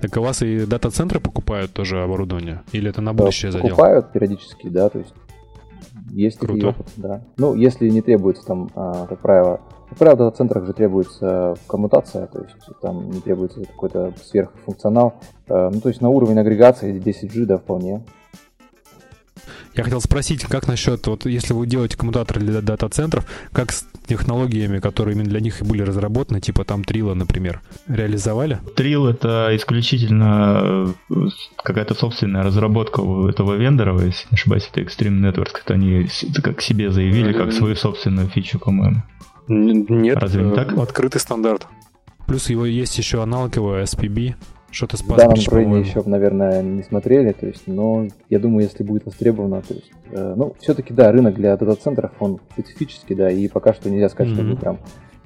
Так у вас и дата-центры покупают тоже оборудование? Или это на будущее задел? Покупают периодически, да, то есть есть Круто. такие опыты, да. Ну, если не требуется там, а, как правило, как правило, в дата-центрах же требуется коммутация, то есть там не требуется какой-то сверхфункционал. А, ну, то есть на уровень агрегации 10G, да, вполне. Я хотел спросить, как насчет, вот если вы делаете коммутаторы для дата-центров, как с технологиями, которые именно для них и были разработаны, типа там Трила, например, реализовали? Трил это исключительно э, какая-то собственная разработка у этого вендора, если не ошибаюсь, это Extreme Networks, это они как себе заявили, как свою собственную фичу, по-моему. Нет, Разве не так? открытый стандарт. Плюс его есть еще аналог его SPB, что-то с В данном направлении еще, наверное, не смотрели, то есть, но я думаю, если будет востребовано, то есть, э, ну, все-таки, да, рынок для дата-центров, он специфический, да, и пока что нельзя сказать, mm-hmm. что мы прям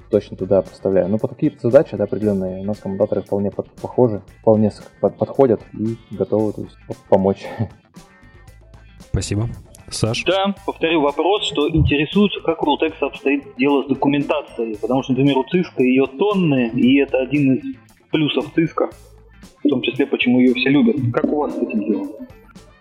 точно туда поставляем. Но по какие-то задачи, да, определенные, у нас коммутаторы вполне под, похожи, вполне под, подходят и готовы, то есть, помочь. Спасибо. Саш? Да, повторю вопрос, что интересует, как у Рутекса обстоит дело с документацией, потому что, например, у Циска ее тонны, и это один из плюсов Циска в том числе, почему ее все любят. Как у вас с этим делом?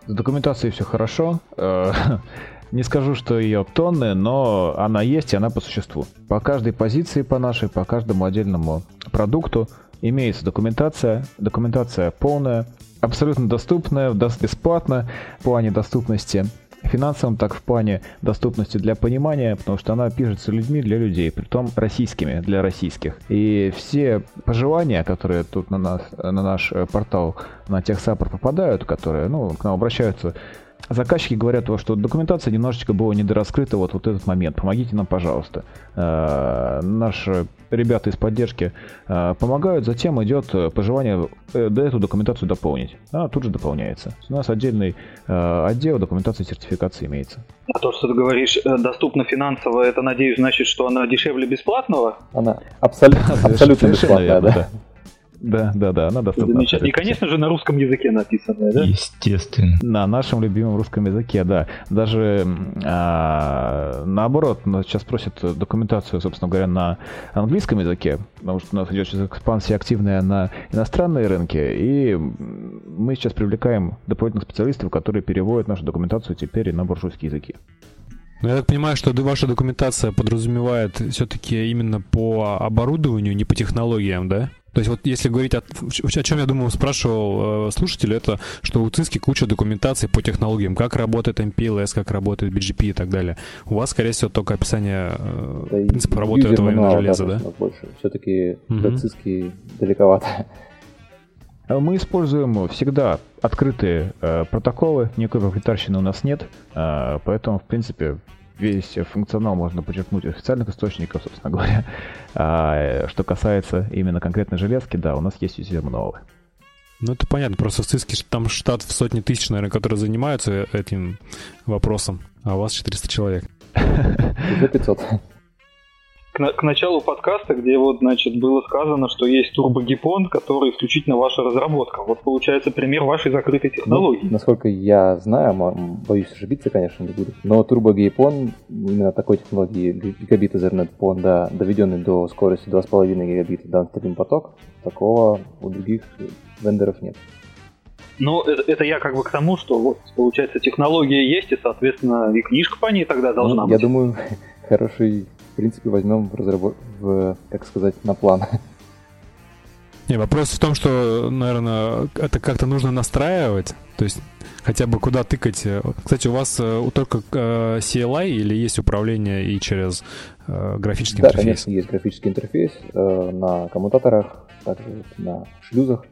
С документацией все хорошо. Э, не скажу, что ее тонны, но она есть, и она по существу. По каждой позиции по нашей, по каждому отдельному продукту имеется документация. Документация полная, абсолютно доступная, бесплатно в плане доступности. Финансовом, так в плане доступности для понимания, потому что она пишется людьми для людей, притом российскими, для российских. И все пожелания, которые тут на, нас, на наш портал, на техсаппорт попадают, которые ну, к нам обращаются, Заказчики говорят, что документация немножечко была недораскрыта вот, вот этот момент. Помогите нам, пожалуйста. Э, наши ребята из поддержки э, помогают, затем идет пожелание э, до эту документацию дополнить. Она тут же дополняется. У нас отдельный отдел документации сертификации имеется. А то, что ты говоришь, доступно финансово, это, надеюсь, значит, что она дешевле бесплатного? Она абсолютно, абсолютно бесплатная, да. Да, да, да, она доступна. И, конечно же, на русском языке написанная, да? Естественно. На нашем любимом русском языке, да. Даже а, наоборот, нас сейчас просят документацию, собственно говоря, на английском языке, потому что у нас идет сейчас экспансия активная на иностранные рынки, и мы сейчас привлекаем дополнительных специалистов, которые переводят нашу документацию теперь и на буржуйские языки. Ну, я так понимаю, что ваша документация подразумевает все-таки именно по оборудованию, не по технологиям, да? То есть вот если говорить о, о чем я думаю спрашивал э, слушатель, это что у ЦИСКи куча документации по технологиям, как работает MPLS, как работает BGP и так далее. У вас, скорее всего, только описание э, да принципа работы этого именно железа, да? Больше. Все-таки угу. для ЦИСКи далековато. Мы используем всегда открытые э, протоколы, никакой проприетарщины у нас нет, э, поэтому, в принципе, весь функционал можно подчеркнуть из официальных источников, собственно говоря. А, что касается именно конкретной железки, да, у нас есть мануалы. Ну, это понятно. Просто в ЦИСКе там штат в сотни тысяч, наверное, которые занимаются этим вопросом, а у вас 400 человек. Уже 500 к, к началу подкаста, где вот, значит, было сказано, что есть турбогипон, который исключительно ваша разработка. Вот получается пример вашей закрытой ну, технологии. Ну, насколько я знаю, боюсь ошибиться, конечно, не буду, но турбогипон именно такой технологии гигабит Ethernet PON, да, доведенный до скорости 2,5 гигабита downstream поток, такого у других вендоров нет. Ну, это, это я как бы к тому, что вот, получается, технология есть, и, соответственно, и книжка по ней тогда должна ну, быть. Я думаю, хороший в принципе, возьмем в, разработ... в, как сказать, на план. Не, вопрос в том, что, наверное, это как-то нужно настраивать, то есть хотя бы куда тыкать. Кстати, у вас э, только э, CLI или есть управление и через э, графический да, интерфейс? Да, конечно, есть графический интерфейс на коммутаторах, также на шлюзах.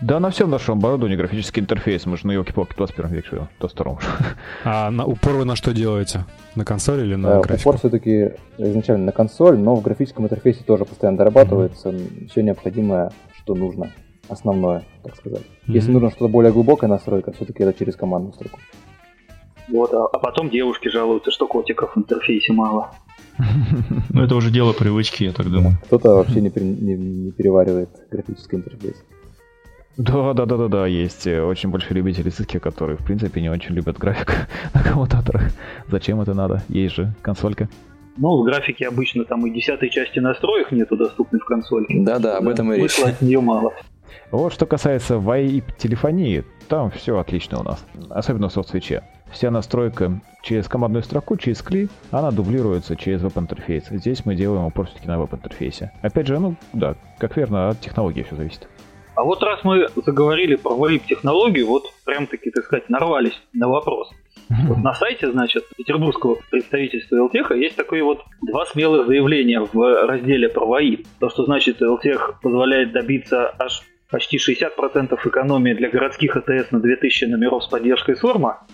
Да, на всем нашем оборудовании графический интерфейс. Мы же на елки-палки 21 веке живем, 22 А на упор вы на что делаете? На консоль или на э, графику? Упор все-таки изначально на консоль, но в графическом интерфейсе тоже постоянно дорабатывается mm-hmm. все необходимое, что нужно. Основное, так сказать. Mm-hmm. Если нужно что-то более глубокая настройка, все-таки это через командную строку. Вот, а, а потом девушки жалуются, что котиков в интерфейсе мало. Ну, это уже дело привычки, я так думаю. Кто-то вообще не переваривает графический интерфейс. Да, да, да, да, да, есть э, очень большие любители циски, которые, в принципе, не очень любят график на коммутаторах. Зачем это надо? Есть же консолька. Ну, в графике обычно там и десятой части настроек нету доступной в консольке. Да-да, об этом и речь. Вышло от нее мало. Вот что касается VoIP-телефонии, там все отлично у нас, особенно в софт-свече. Вся настройка через командную строку, через кли, она дублируется через веб-интерфейс. Здесь мы делаем упор все-таки на веб-интерфейсе. Опять же, ну да, как верно, от технологии все зависит. А вот раз мы заговорили про VoIP-технологию, вот прям-таки, так сказать, нарвались на вопрос. Вот на сайте, значит, петербургского представительства LTEC есть такое вот два смелых заявления в разделе про VoIP. То, что значит LTEC позволяет добиться аж почти 60% экономии для городских АТС на 2000 номеров с поддержкой СОРМа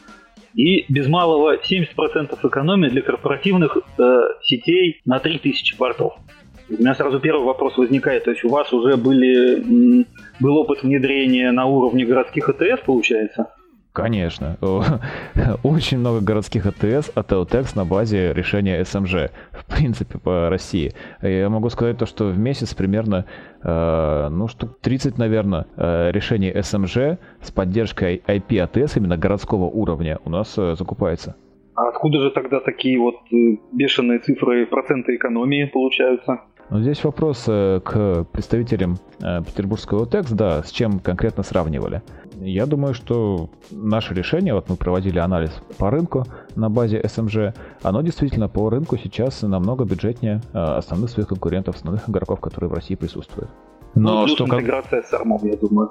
и без малого 70% экономии для корпоративных э, сетей на 3000 портов. У меня сразу первый вопрос возникает. То есть у вас уже были, был опыт внедрения на уровне городских АТС, получается? Конечно. Очень много городских АТС от Teltex на базе решения SMG, в принципе, по России. Я могу сказать то, что в месяц примерно, э, ну, штук 30, наверное, э, решений SMG с поддержкой IP АТС именно городского уровня у нас э, закупается. А откуда же тогда такие вот бешеные цифры процента экономии получаются? Но здесь вопрос э, к представителям э, петербургского ТЭКС, да, с чем конкретно сравнивали. Я думаю, что наше решение, вот мы проводили анализ по рынку на базе SMG, оно действительно по рынку сейчас намного бюджетнее э, основных своих конкурентов, основных игроков, которые в России присутствуют. Но ну, что интеграция с ARM, я думаю.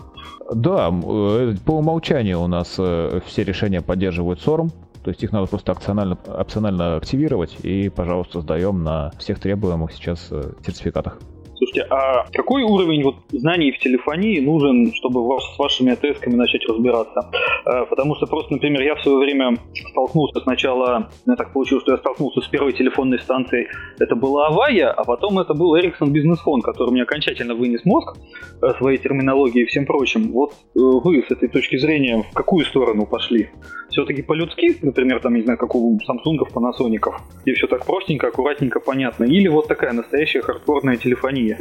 Да, по умолчанию у нас все решения поддерживают SORM, То есть их надо просто опционально, опционально активировать и, пожалуйста, сдаем на всех требуемых сейчас э, сертификатах. Слушайте, а какой уровень вот знаний в телефонии нужен, чтобы ваш, с вашими АТС-ками начать разбираться? А, потому что просто, например, я в свое время столкнулся сначала, ну, так получилось, что я столкнулся с первой телефонной станцией, это была Авая, а потом это был Ericsson Business Phone, который мне окончательно вынес мозг э, своей терминологией и всем прочим. Вот э, вы с этой точки зрения в какую сторону пошли? Все-таки по-людски, например, там, не знаю, как у Samsung, Panasonic, где все так простенько, аккуратненько, понятно, или вот такая настоящая хардкорная телефония?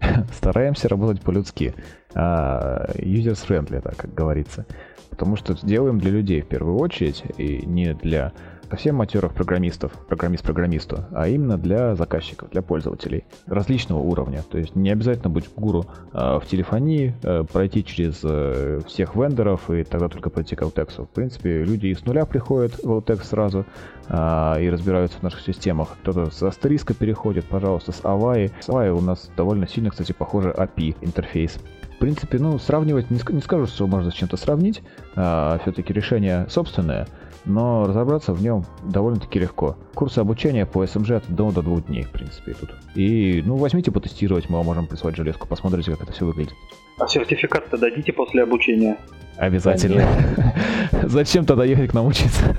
Стараемся работать по-людски. А, user-friendly, так как говорится. Потому что делаем для людей в первую очередь, и не для совсем матерых программистов, программист программисту, а именно для заказчиков, для пользователей различного уровня. То есть не обязательно быть гуру а, в телефонии, а, пройти через а, всех вендоров и тогда только пройти к Altex. В принципе, люди и с нуля приходят в Altex сразу а, и разбираются в наших системах. Кто-то с Asterisk переходит, пожалуйста, с Avaya. С Avaya у нас довольно сильно, кстати, похоже API интерфейс. В принципе, ну, сравнивать, не, не скажу, что можно с чем-то сравнить. А, все-таки решение собственное но разобраться в нем довольно-таки легко. Курсы обучения по SMG от до, до двух дней, в принципе, тут. И, ну, возьмите потестировать, мы вам можем прислать железку, посмотрите, как это все выглядит. А сертификат-то дадите после обучения? Обязательно. Зачем тогда ехать к нам учиться?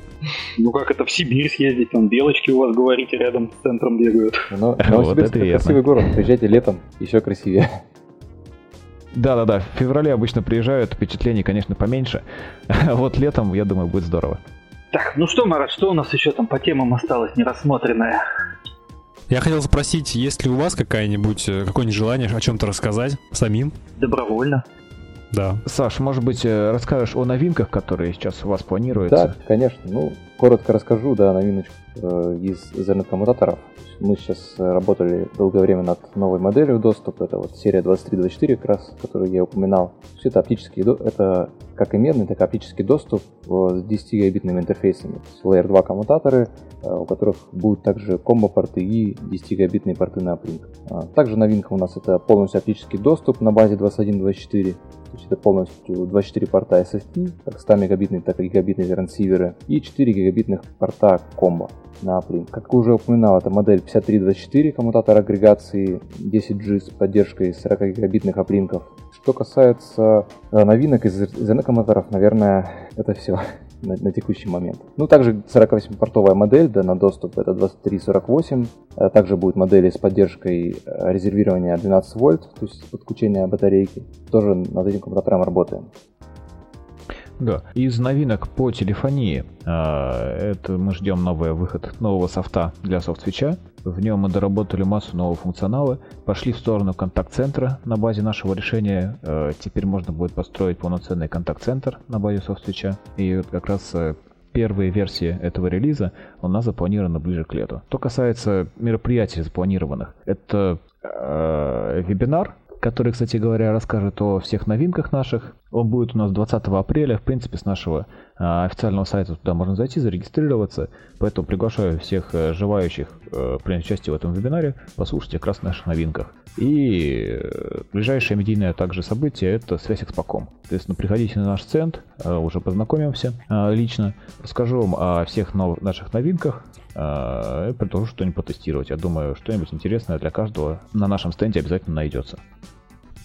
Ну как это в Сибирь съездить, там белочки у вас, говорите, рядом с центром бегают. Ну, вот это красивый город, приезжайте летом, еще красивее. Да-да-да, в феврале обычно приезжают, впечатлений, конечно, поменьше. вот летом, я думаю, будет здорово. Так, ну что, Марат, что у нас еще там по темам осталось нерассмотренное? Я хотел спросить, есть ли у вас какая-нибудь, э, какое-нибудь желание о чем-то рассказать самим? Добровольно. Да. Саш, может быть, э, расскажешь о новинках, которые сейчас у вас планируются? Да, конечно. Ну, коротко расскажу, да, новиночку из Ethernet-коммутаторов. Мы сейчас работали долгое время над новой моделью доступа. Это вот серия 2324 как раз, которую я упоминал. Все это оптический, это как и медный, так и оптический доступ с 10 гигабитными интерфейсами. То есть Layer 2 коммутаторы, э, у которых будут также комбо-порты и 10 гигабитные порты на uplink. А, также новинка у нас это полностью оптический доступ на базе 2124. Это полностью 24 порта SSD, как 100 мегабитные, так и гигабитные трансиверы, и 4 гигабитных порта комбо на uplink. Как уже упоминал, это модель 5324, коммутатор агрегации 10G с поддержкой 40 гигабитных аплинков. Что касается э, новинок из ZN-коммутаторов, наверное, это все на, на текущий момент. Ну, также 48-портовая модель, да, на доступ это 2348. А также будет модели с поддержкой э, резервирования 12 вольт, то есть подключения батарейки. Тоже над этим коммутатором работаем. Да. Из новинок по телефонии, а, это мы ждем новый выход нового софта для софтсвеча. В нем мы доработали массу нового функционала, пошли в сторону контакт-центра на базе нашего решения. А, теперь можно будет построить полноценный контакт-центр на базе софтсвеча. И вот как раз э, первые версии этого релиза у нас запланированы ближе к лету. Что касается мероприятий запланированных, это э, вебинар который, кстати говоря, расскажет о всех новинках наших. Он будет у нас 20 апреля. В принципе, с нашего а, официального сайта туда можно зайти, зарегистрироваться. Поэтому приглашаю всех а, желающих а, принять участие в этом вебинаре, послушать как раз о наших новинках. И э, ближайшее медийное также событие это связь Экспоком. Соответственно, приходите на наш центр, уже познакомимся лично, расскажу вам о всех нов- наших новинках, и предложу что-нибудь потестировать. Я думаю, что-нибудь интересное для каждого на нашем стенде обязательно найдется.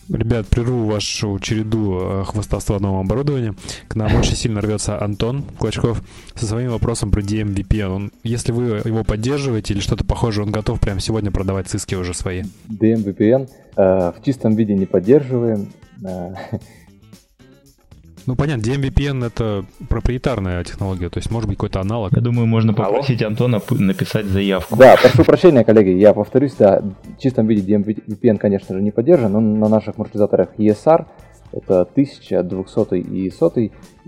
Ребят, прерву вашу череду э, хвастовства нового оборудования. К нам очень сильно рвется Антон Клочков со своим вопросом про DMVPN. Он, если вы его поддерживаете или что-то похожее, он готов прямо сегодня продавать циски уже свои. DMVPN э, в чистом виде не поддерживаем. Э, ну, понятно, DMVPN — это проприетарная технология, то есть может быть какой-то аналог. Я думаю, можно попросить Алло? Антона написать заявку. Да, прошу прощения, коллеги, я повторюсь, да, в чистом виде DMVPN, конечно же, не поддержан, но на наших маршрутизаторах ESR это 1000, 200 и 100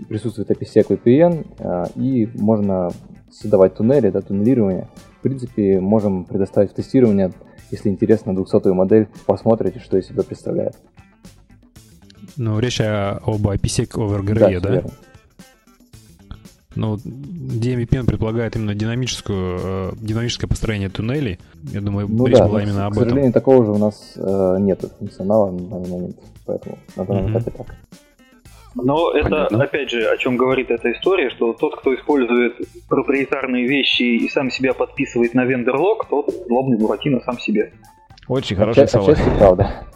присутствует APSEC VPN, а, и можно создавать туннели, да, туннелирование. В принципе, можем предоставить в тестирование, если интересно, 200 модель, посмотрите, что из себя представляет. Ну, речь об IPsec over GRE, да? да? Ну, DMVPN предполагает именно динамическую, э, динамическое построение туннелей. Я думаю, ну, речь да, была именно об этом. К сожалению, такого же у нас э, нет функционала на данный момент, поэтому на данном mm-hmm. этапе так. Но это, опять же, о чем говорит эта история, что тот, кто использует проприетарные вещи и сам себя подписывает на вендор-лог, тот злобный Буратино сам себе. Очень хороший слова. правда.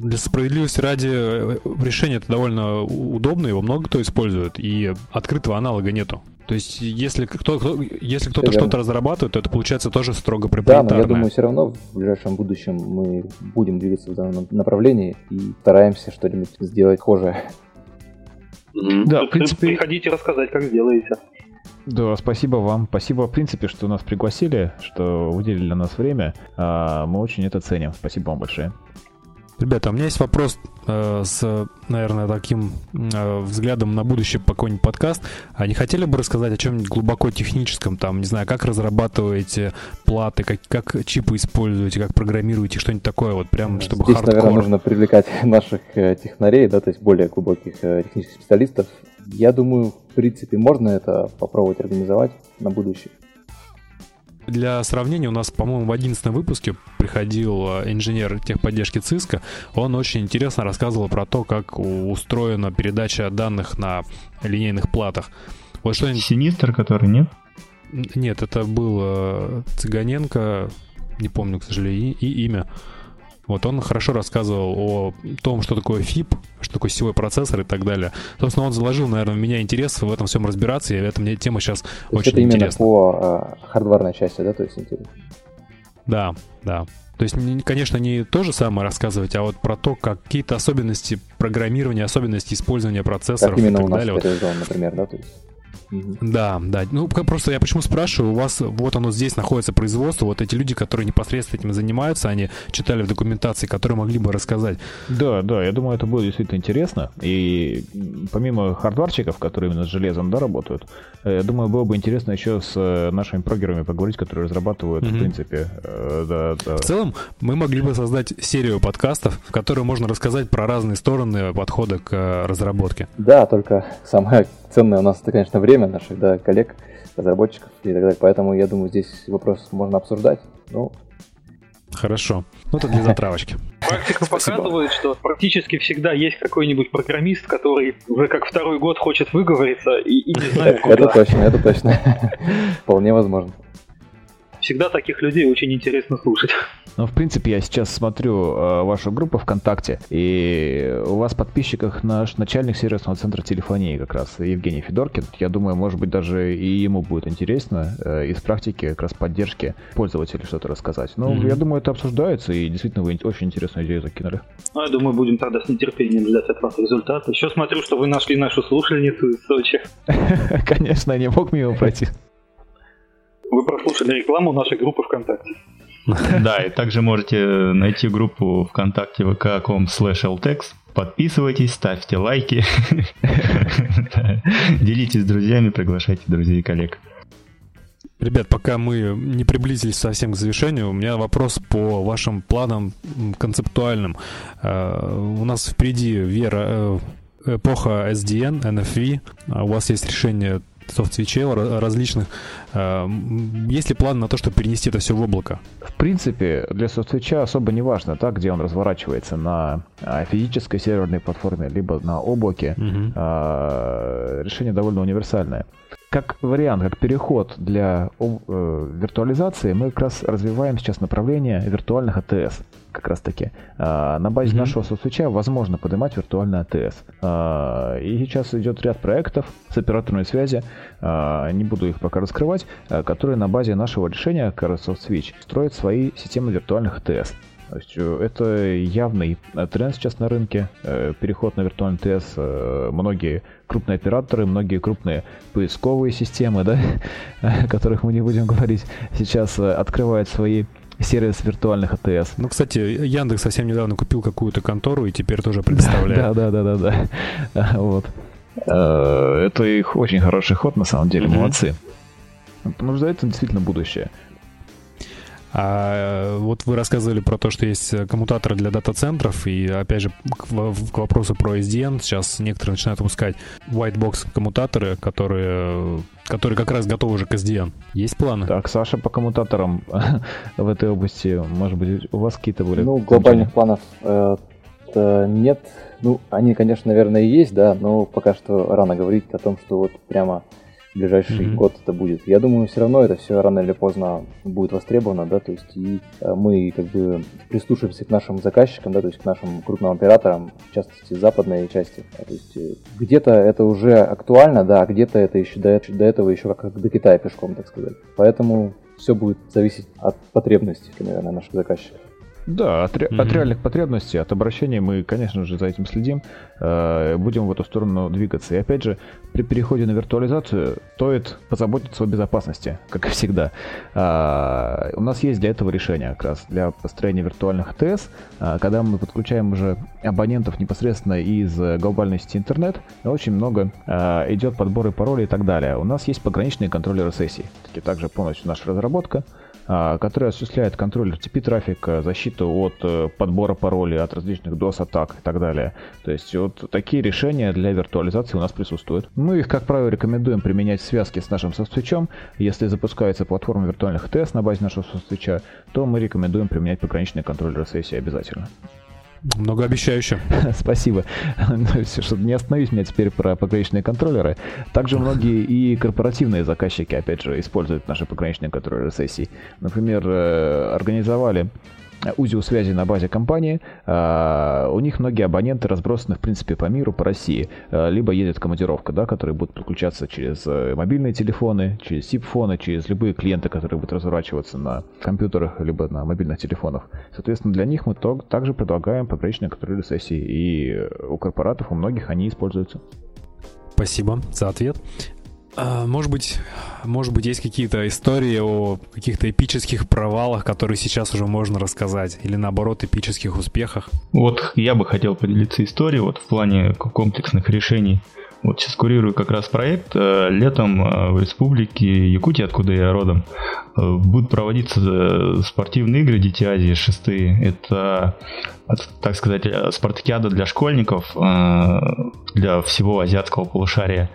Для справедливости ради э, решение это довольно удобно, его много кто использует, и открытого аналога нету. То есть, если, кто, кто, если кто-то что-то разрабатывает, то это получается тоже строго проприетарное. Да, но я думаю, все равно в ближайшем будущем мы будем двигаться в данном направлении и стараемся что-нибудь сделать схожее. Да, в принципе... Приходите рассказать, как сделаете. Да, спасибо вам. Спасибо, в принципе, что нас пригласили, что выделили для нас время. А, мы очень это ценим. Спасибо вам большое. Ребята, у меня есть вопрос э, с, наверное, таким э, взглядом на будущее по какой-нибудь подкаст. А не хотели бы рассказать о чем-нибудь глубоко техническом, там, не знаю, как разрабатываете платы, как, как чипы используете, как программируете, что-нибудь такое, вот прям, чтобы Здесь, хардкор. наверное, нужно привлекать наших э, технарей, да, то есть более глубоких э, технических специалистов. Я думаю, в принципе, можно это попробовать организовать на будущее. Для сравнения, у нас, по-моему, в 11 выпуске приходил э, инженер техподдержки ЦИСКа. Он очень интересно рассказывал про то, как устроена передача данных на линейных платах. Вот что Синистр, который нет? Нет, это был э, Цыганенко, не помню, к сожалению, и, и имя. Вот он хорошо рассказывал о том, что такое FIP, что такое сетевой процессор и так далее. Собственно, он заложил, наверное, в меня интерес в этом всем разбираться, и эта мне тема сейчас то очень это именно интересна. по э, хардварной части, да, то есть интересно? Да, да. То есть, конечно, не то же самое рассказывать, а вот про то, как какие-то особенности программирования, особенности использования процессоров как именно и так у нас далее. Вот. например, да, то есть да, да. Ну, просто я почему спрашиваю, у вас вот оно здесь находится производство, вот эти люди, которые непосредственно этим занимаются, они читали в документации, которые могли бы рассказать. Да, да, я думаю, это будет действительно интересно. И помимо хардварчиков, которые именно с железом, да, работают, э, я думаю, было бы интересно еще с э, нашими прогерами поговорить, которые разрабатывают, mm-hmm. в принципе, э, да, да. В целом, мы могли бы создать серию подкастов, в которой можно рассказать про разные стороны подхода к разработке. Да, только самое ценное у нас это, конечно, время наших да, коллег, разработчиков и так далее. Поэтому я думаю, здесь вопрос можно обсуждать. Ну, Хорошо. Ну, это для затравочки. Практика показывает, что практически всегда есть какой-нибудь программист, который уже как второй год хочет выговориться и, и не знает куда. Это точно, это точно. Вполне возможно всегда таких людей очень интересно слушать. Ну, в принципе, я сейчас смотрю э, вашу группу ВКонтакте, и у вас в подписчиках наш начальник сервисного центра телефонии как раз, Евгений Федоркин. Я думаю, может быть, даже и ему будет интересно э, из практики как раз поддержки пользователей что-то рассказать. Ну, mm-hmm. я думаю, это обсуждается, и действительно вы очень интересную идею закинули. Ну, я думаю, будем тогда с нетерпением ждать от вас результата. Еще смотрю, что вы нашли нашу слушательницу из Сочи. Конечно, я не мог мимо пройти. Вы прослушали рекламу нашей группы ВКонтакте. Да, и также можете найти группу ВКонтакте vk.com slash ltex. Подписывайтесь, ставьте лайки. Делитесь с друзьями, приглашайте друзей и коллег. Ребят, пока мы не приблизились совсем к завершению, у меня вопрос по вашим планам концептуальным. Э, у нас впереди вера э, эпоха SDN, NFV. У вас есть решение софт-свечей различных. Э, есть ли план на то, чтобы перенести это все в облако? В принципе, для софт-свеча особо не важно, так, где он разворачивается, на а, физической серверной платформе, либо на облаке. Угу. Решение довольно универсальное. Как вариант, как переход для э, виртуализации, мы как раз развиваем сейчас направление виртуальных АТС как раз таки. А, на базе mm-hmm. нашего соцсвеча возможно поднимать виртуальный АТС. И сейчас идет ряд проектов с операторной связи, не буду их пока раскрывать, которые на базе нашего решения Carsoft Switch строят свои системы виртуальных АТС. То есть э, это явный тренд сейчас на рынке, э, переход на виртуальный ТС. Э, многие крупные операторы, многие крупные поисковые системы, да, о которых мы не будем говорить, сейчас открывают свои сервис виртуальных АТС. Ну, кстати, Яндекс совсем недавно купил какую-то контору и теперь тоже предоставляет. Да, да, да, да, да. Вот. Это их очень хороший ход, на самом деле, молодцы. Потому что это действительно будущее. А вот вы рассказывали про то, что есть коммутаторы для дата-центров, и опять же к, к вопросу про SDN, сейчас некоторые начинают выпускать white box коммутаторы, которые, которые как раз готовы уже к SDN. Есть планы? Так, Саша, по коммутаторам в этой области, может быть, у вас какие-то были? Ну, глобальных планов э, э, нет. Ну, они, конечно, наверное, и есть, да, но пока что рано говорить о том, что вот прямо в ближайший mm-hmm. год это будет. Я думаю, все равно это все рано или поздно будет востребовано, да, то есть и э, мы как бы прислушиваемся к нашим заказчикам, да, то есть к нашим крупным операторам, в частности, западной части. То есть э, где-то это уже актуально, да, а где-то это еще до, до этого еще как до Китая пешком, так сказать. Поэтому все будет зависеть от потребностей, наверное, наших заказчиков. Да, от, mm-hmm. от реальных потребностей, от обращения мы, конечно же, за этим следим, э, будем в эту сторону двигаться. И опять же, при переходе на виртуализацию стоит позаботиться о безопасности, как и всегда. Э, у нас есть для этого решение как раз для построения виртуальных АТС, э, когда мы подключаем уже абонентов непосредственно из глобальной сети интернет, очень много э, идет подборы паролей и так далее. У нас есть пограничные контроллеры сессий, также полностью наша разработка. А, который осуществляет контроль TCP-трафика, защиту от э, подбора паролей, от различных DOS-атак и так далее. То есть вот такие решения для виртуализации у нас присутствуют. Мы их, как правило, рекомендуем применять в связке с нашим софтсвичом. Если запускается платформа виртуальных ТС на базе нашего софтсвича, то мы рекомендуем применять пограничный контроль RSS обязательно. Многообещающе. Спасибо. Ну, Чтобы не остановить меня теперь про пограничные контроллеры. Также многие и корпоративные заказчики, опять же, используют наши пограничные контроллеры сессий. Например, э, организовали узел связи на базе компании. А, у них многие абоненты разбросаны, в принципе, по миру, по России. А, либо едет командировка, да, которые будут подключаться через э, мобильные телефоны, через SIP-фоны, через любые клиенты, которые будут разворачиваться на компьютерах, либо на мобильных телефонах. Соответственно, для них мы также предлагаем пограничные контроль сессии. И у корпоратов, у многих они используются. Спасибо за ответ. А, может быть, может быть, есть какие-то истории о каких-то эпических провалах, которые сейчас уже можно рассказать, или наоборот, эпических успехах? Вот я бы хотел поделиться историей вот в плане комплексных решений. Вот сейчас курирую как раз проект. Э, летом э, в республике Якутия, откуда я родом, э, будут проводиться спортивные игры Дети Азии шестые. Это, так сказать, спартакиада для школьников, для всего азиатского полушария.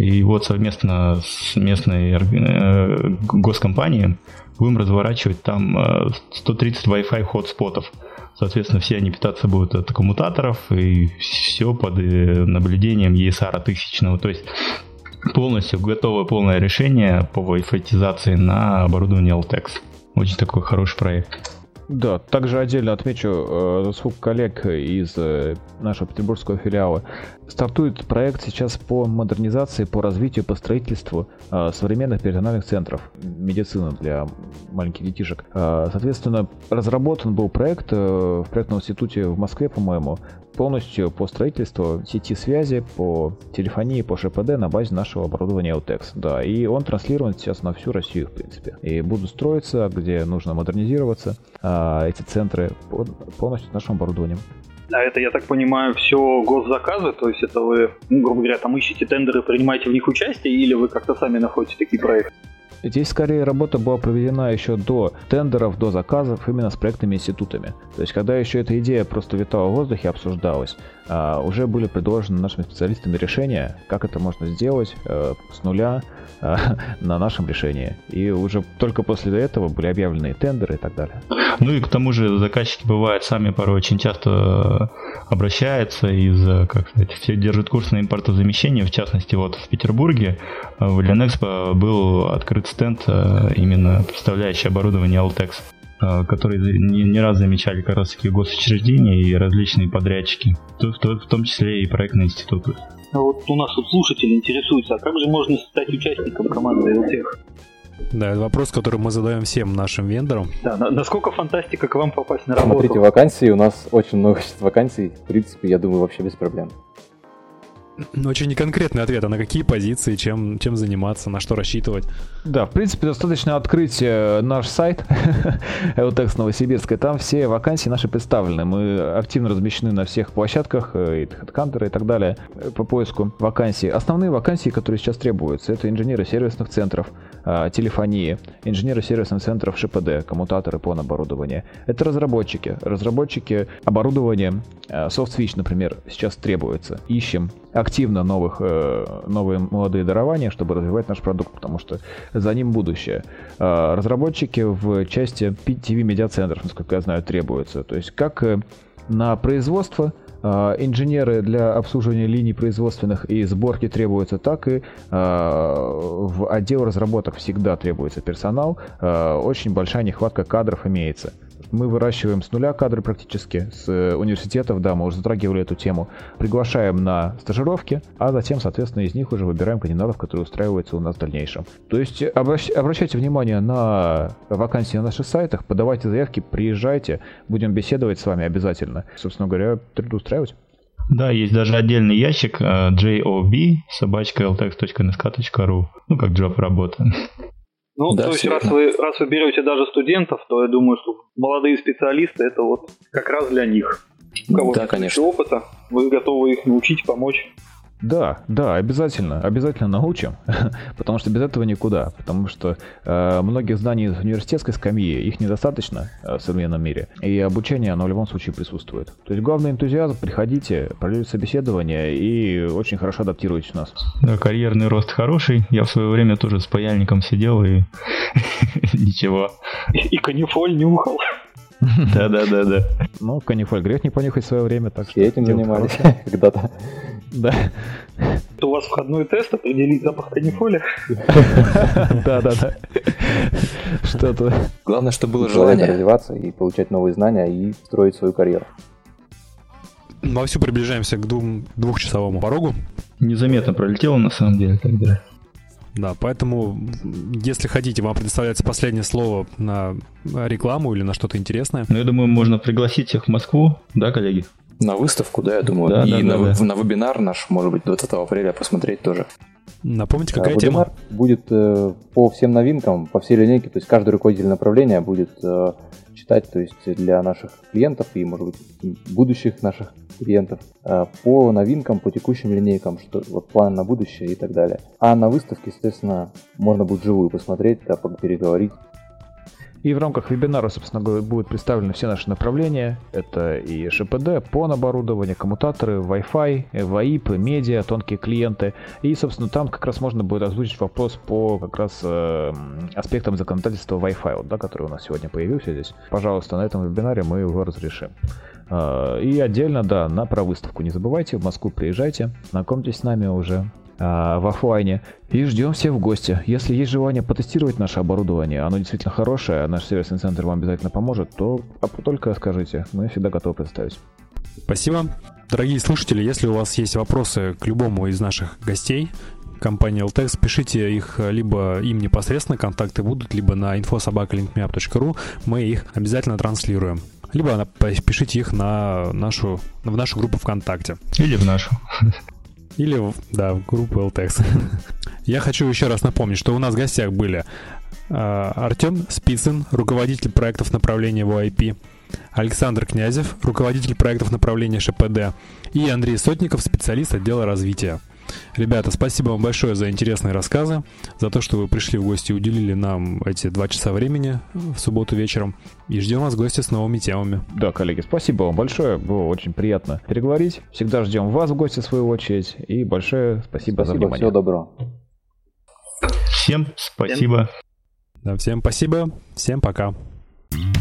И вот совместно с местной э, госкомпанией будем разворачивать там 130 э, Wi-Fi хотспотов. Соответственно, все они питаться будут от коммутаторов и все под э, наблюдением ESR тысячного. То есть полностью готовое полное решение по Wi-Fi на оборудование Altex. Очень такой хороший проект. Да, также отдельно отмечу э, заслуг коллег из э, нашего петербургского филиала. Стартует проект сейчас по модернизации, по развитию, по строительству э, современных персональных центров медицины для маленьких детишек. Соответственно, разработан был проект в проектном институте в Москве, по-моему, полностью по строительству сети связи, по телефонии, по ШПД на базе нашего оборудования Autex. Да, и он транслирован сейчас на всю Россию, в принципе. И будут строиться, где нужно модернизироваться, а, эти центры полностью с нашим оборудованием. А это, я так понимаю, все госзаказы, то есть это вы, ну, грубо говоря, там ищете тендеры, принимаете в них участие, или вы как-то сами находите такие проекты? Здесь скорее работа была проведена еще до тендеров, до заказов именно с проектными институтами. То есть когда еще эта идея просто витала в воздухе, обсуждалась, уже были предложены нашими специалистами решения, как это можно сделать э, с нуля э, на нашем решении. И уже только после этого были объявлены тендеры и так далее. Ну и к тому же заказчики бывают сами порой очень часто обращаются из, как сказать, все держат курс на импортозамещение. В частности, вот в Петербурге э, в Ленэкспо был открыт стенд, именно представляющий оборудование Altex который не, не раз замечали как раз таки госучреждения и различные подрядчики, в, в, в том числе и проектные институты. А вот у нас тут слушатели интересуются, а как же можно стать участником команды LTEC? Да, это вопрос, который мы задаем всем нашим вендорам. Да, насколько фантастика к вам попасть на работу? Смотрите, вакансий у нас очень много вакансий. В принципе, я думаю, вообще без проблем. Очень неконкретный ответ, а на какие позиции, чем, чем заниматься, на что рассчитывать? Да, в принципе, достаточно открыть э, наш сайт Eutexт Новосибирска, там все вакансии наши представлены. Мы активно размещены на всех площадках, и HeadHunter и так далее, э, по поиску вакансий. Основные вакансии, которые сейчас требуются, это инженеры сервисных центров, телефонии, инженеры сервисных центров ШПД, коммутаторы по оборудования. Это разработчики. Разработчики оборудования, а, SoftSwitch, например, сейчас требуется. Ищем активно новых, э, новые молодые дарования, чтобы развивать наш продукт, потому что за ним будущее. А, разработчики в части TV медиацентров, насколько я знаю, требуются. То есть как э, на производство, а, инженеры для обслуживания линий производственных и сборки требуются, так и а, в отдел разработок всегда требуется персонал. А, очень большая нехватка кадров имеется. Мы выращиваем с нуля кадры практически, с э, университетов, да, мы уже затрагивали эту тему. Приглашаем на стажировки, а затем, соответственно, из них уже выбираем кандидатов, которые устраиваются у нас в дальнейшем. То есть обращ, обращайте внимание на вакансии на наших сайтах, подавайте заявки, приезжайте, будем беседовать с вами обязательно. Собственно говоря, трудоустраивать. Да, есть даже отдельный ящик job собачка ltex.nsk.ru, ну как job работа. Ну, да, то есть, раз вы, раз вы берете даже студентов, то я думаю, что молодые специалисты это вот как раз для них. У кого да, конечно. опыта, вы готовы их научить, помочь. Да, да, обязательно, обязательно научим, потому что без этого никуда, потому что э, многих знаний из университетской скамьи, их недостаточно э, в современном мире, и обучение, оно в любом случае присутствует. То есть главный энтузиазм, приходите, пройдете собеседование и очень хорошо адаптируйтесь у нас. Да, карьерный рост хороший, я в свое время тоже с паяльником сидел и ничего. И канифоль нюхал. Да, да, да, да. Ну, канифоль грех не понюхать в свое время, так что. этим занимались когда-то. Да. У вас входной тест определить запах канифоли? Да, да, да. Что-то. Главное, чтобы было желание развиваться и получать новые знания и строить свою карьеру. Вовсю приближаемся к двум, двухчасовому порогу. Незаметно пролетело на самом деле тогда. Да, поэтому, если хотите, вам предоставляется последнее слово на рекламу или на что-то интересное. Ну, я думаю, можно пригласить всех в Москву, да, коллеги? На выставку, да, я думаю. Да, и да, на, да. на вебинар наш, может быть, 20 апреля посмотреть тоже. Напомните, какая а, тема? будет э, по всем новинкам, по всей линейке, то есть каждый руководитель направления будет э, читать, то есть для наших клиентов и, может быть, будущих наших клиентов э, по новинкам, по текущим линейкам, что вот план на будущее и так далее. А на выставке, естественно, можно будет живую посмотреть, да, переговорить. И в рамках вебинара, собственно говоря, будут представлены все наши направления. Это и ШПД, PON оборудование, коммутаторы, Wi-Fi, VoIP, медиа, тонкие клиенты. И, собственно, там как раз можно будет озвучить вопрос по как раз э, аспектам законодательства Wi-Fi, вот, да, который у нас сегодня появился здесь. Пожалуйста, на этом вебинаре мы его разрешим. Э, и отдельно, да, на про выставку не забывайте, в Москву приезжайте, знакомьтесь с нами уже, в офлайне. И ждем всех в гости. Если есть желание потестировать наше оборудование, оно действительно хорошее, а наш сервисный центр вам обязательно поможет, то только скажите, мы всегда готовы представить. Спасибо. Дорогие слушатели, если у вас есть вопросы к любому из наших гостей, компании LTEX, пишите их либо им непосредственно, контакты будут, либо на infosobakalinkmap.ru, мы их обязательно транслируем. Либо пишите их на нашу, в нашу группу ВКонтакте. Или в нашу. Или, да, в группу LTEX. Я хочу еще раз напомнить, что у нас в гостях были э, Артем Спицын, руководитель проектов направления VoIP, Александр Князев, руководитель проектов направления ШПД, и Андрей Сотников, специалист отдела развития. Ребята, спасибо вам большое за интересные рассказы, за то, что вы пришли в гости и уделили нам эти два часа времени в субботу вечером. И ждем вас в гости с новыми темами. Да, коллеги, спасибо вам большое. Было очень приятно переговорить. Всегда ждем вас в гости в свою очередь. И большое спасибо, спасибо за внимание. Всего доброго. Всем спасибо. Да, всем спасибо. Всем пока. you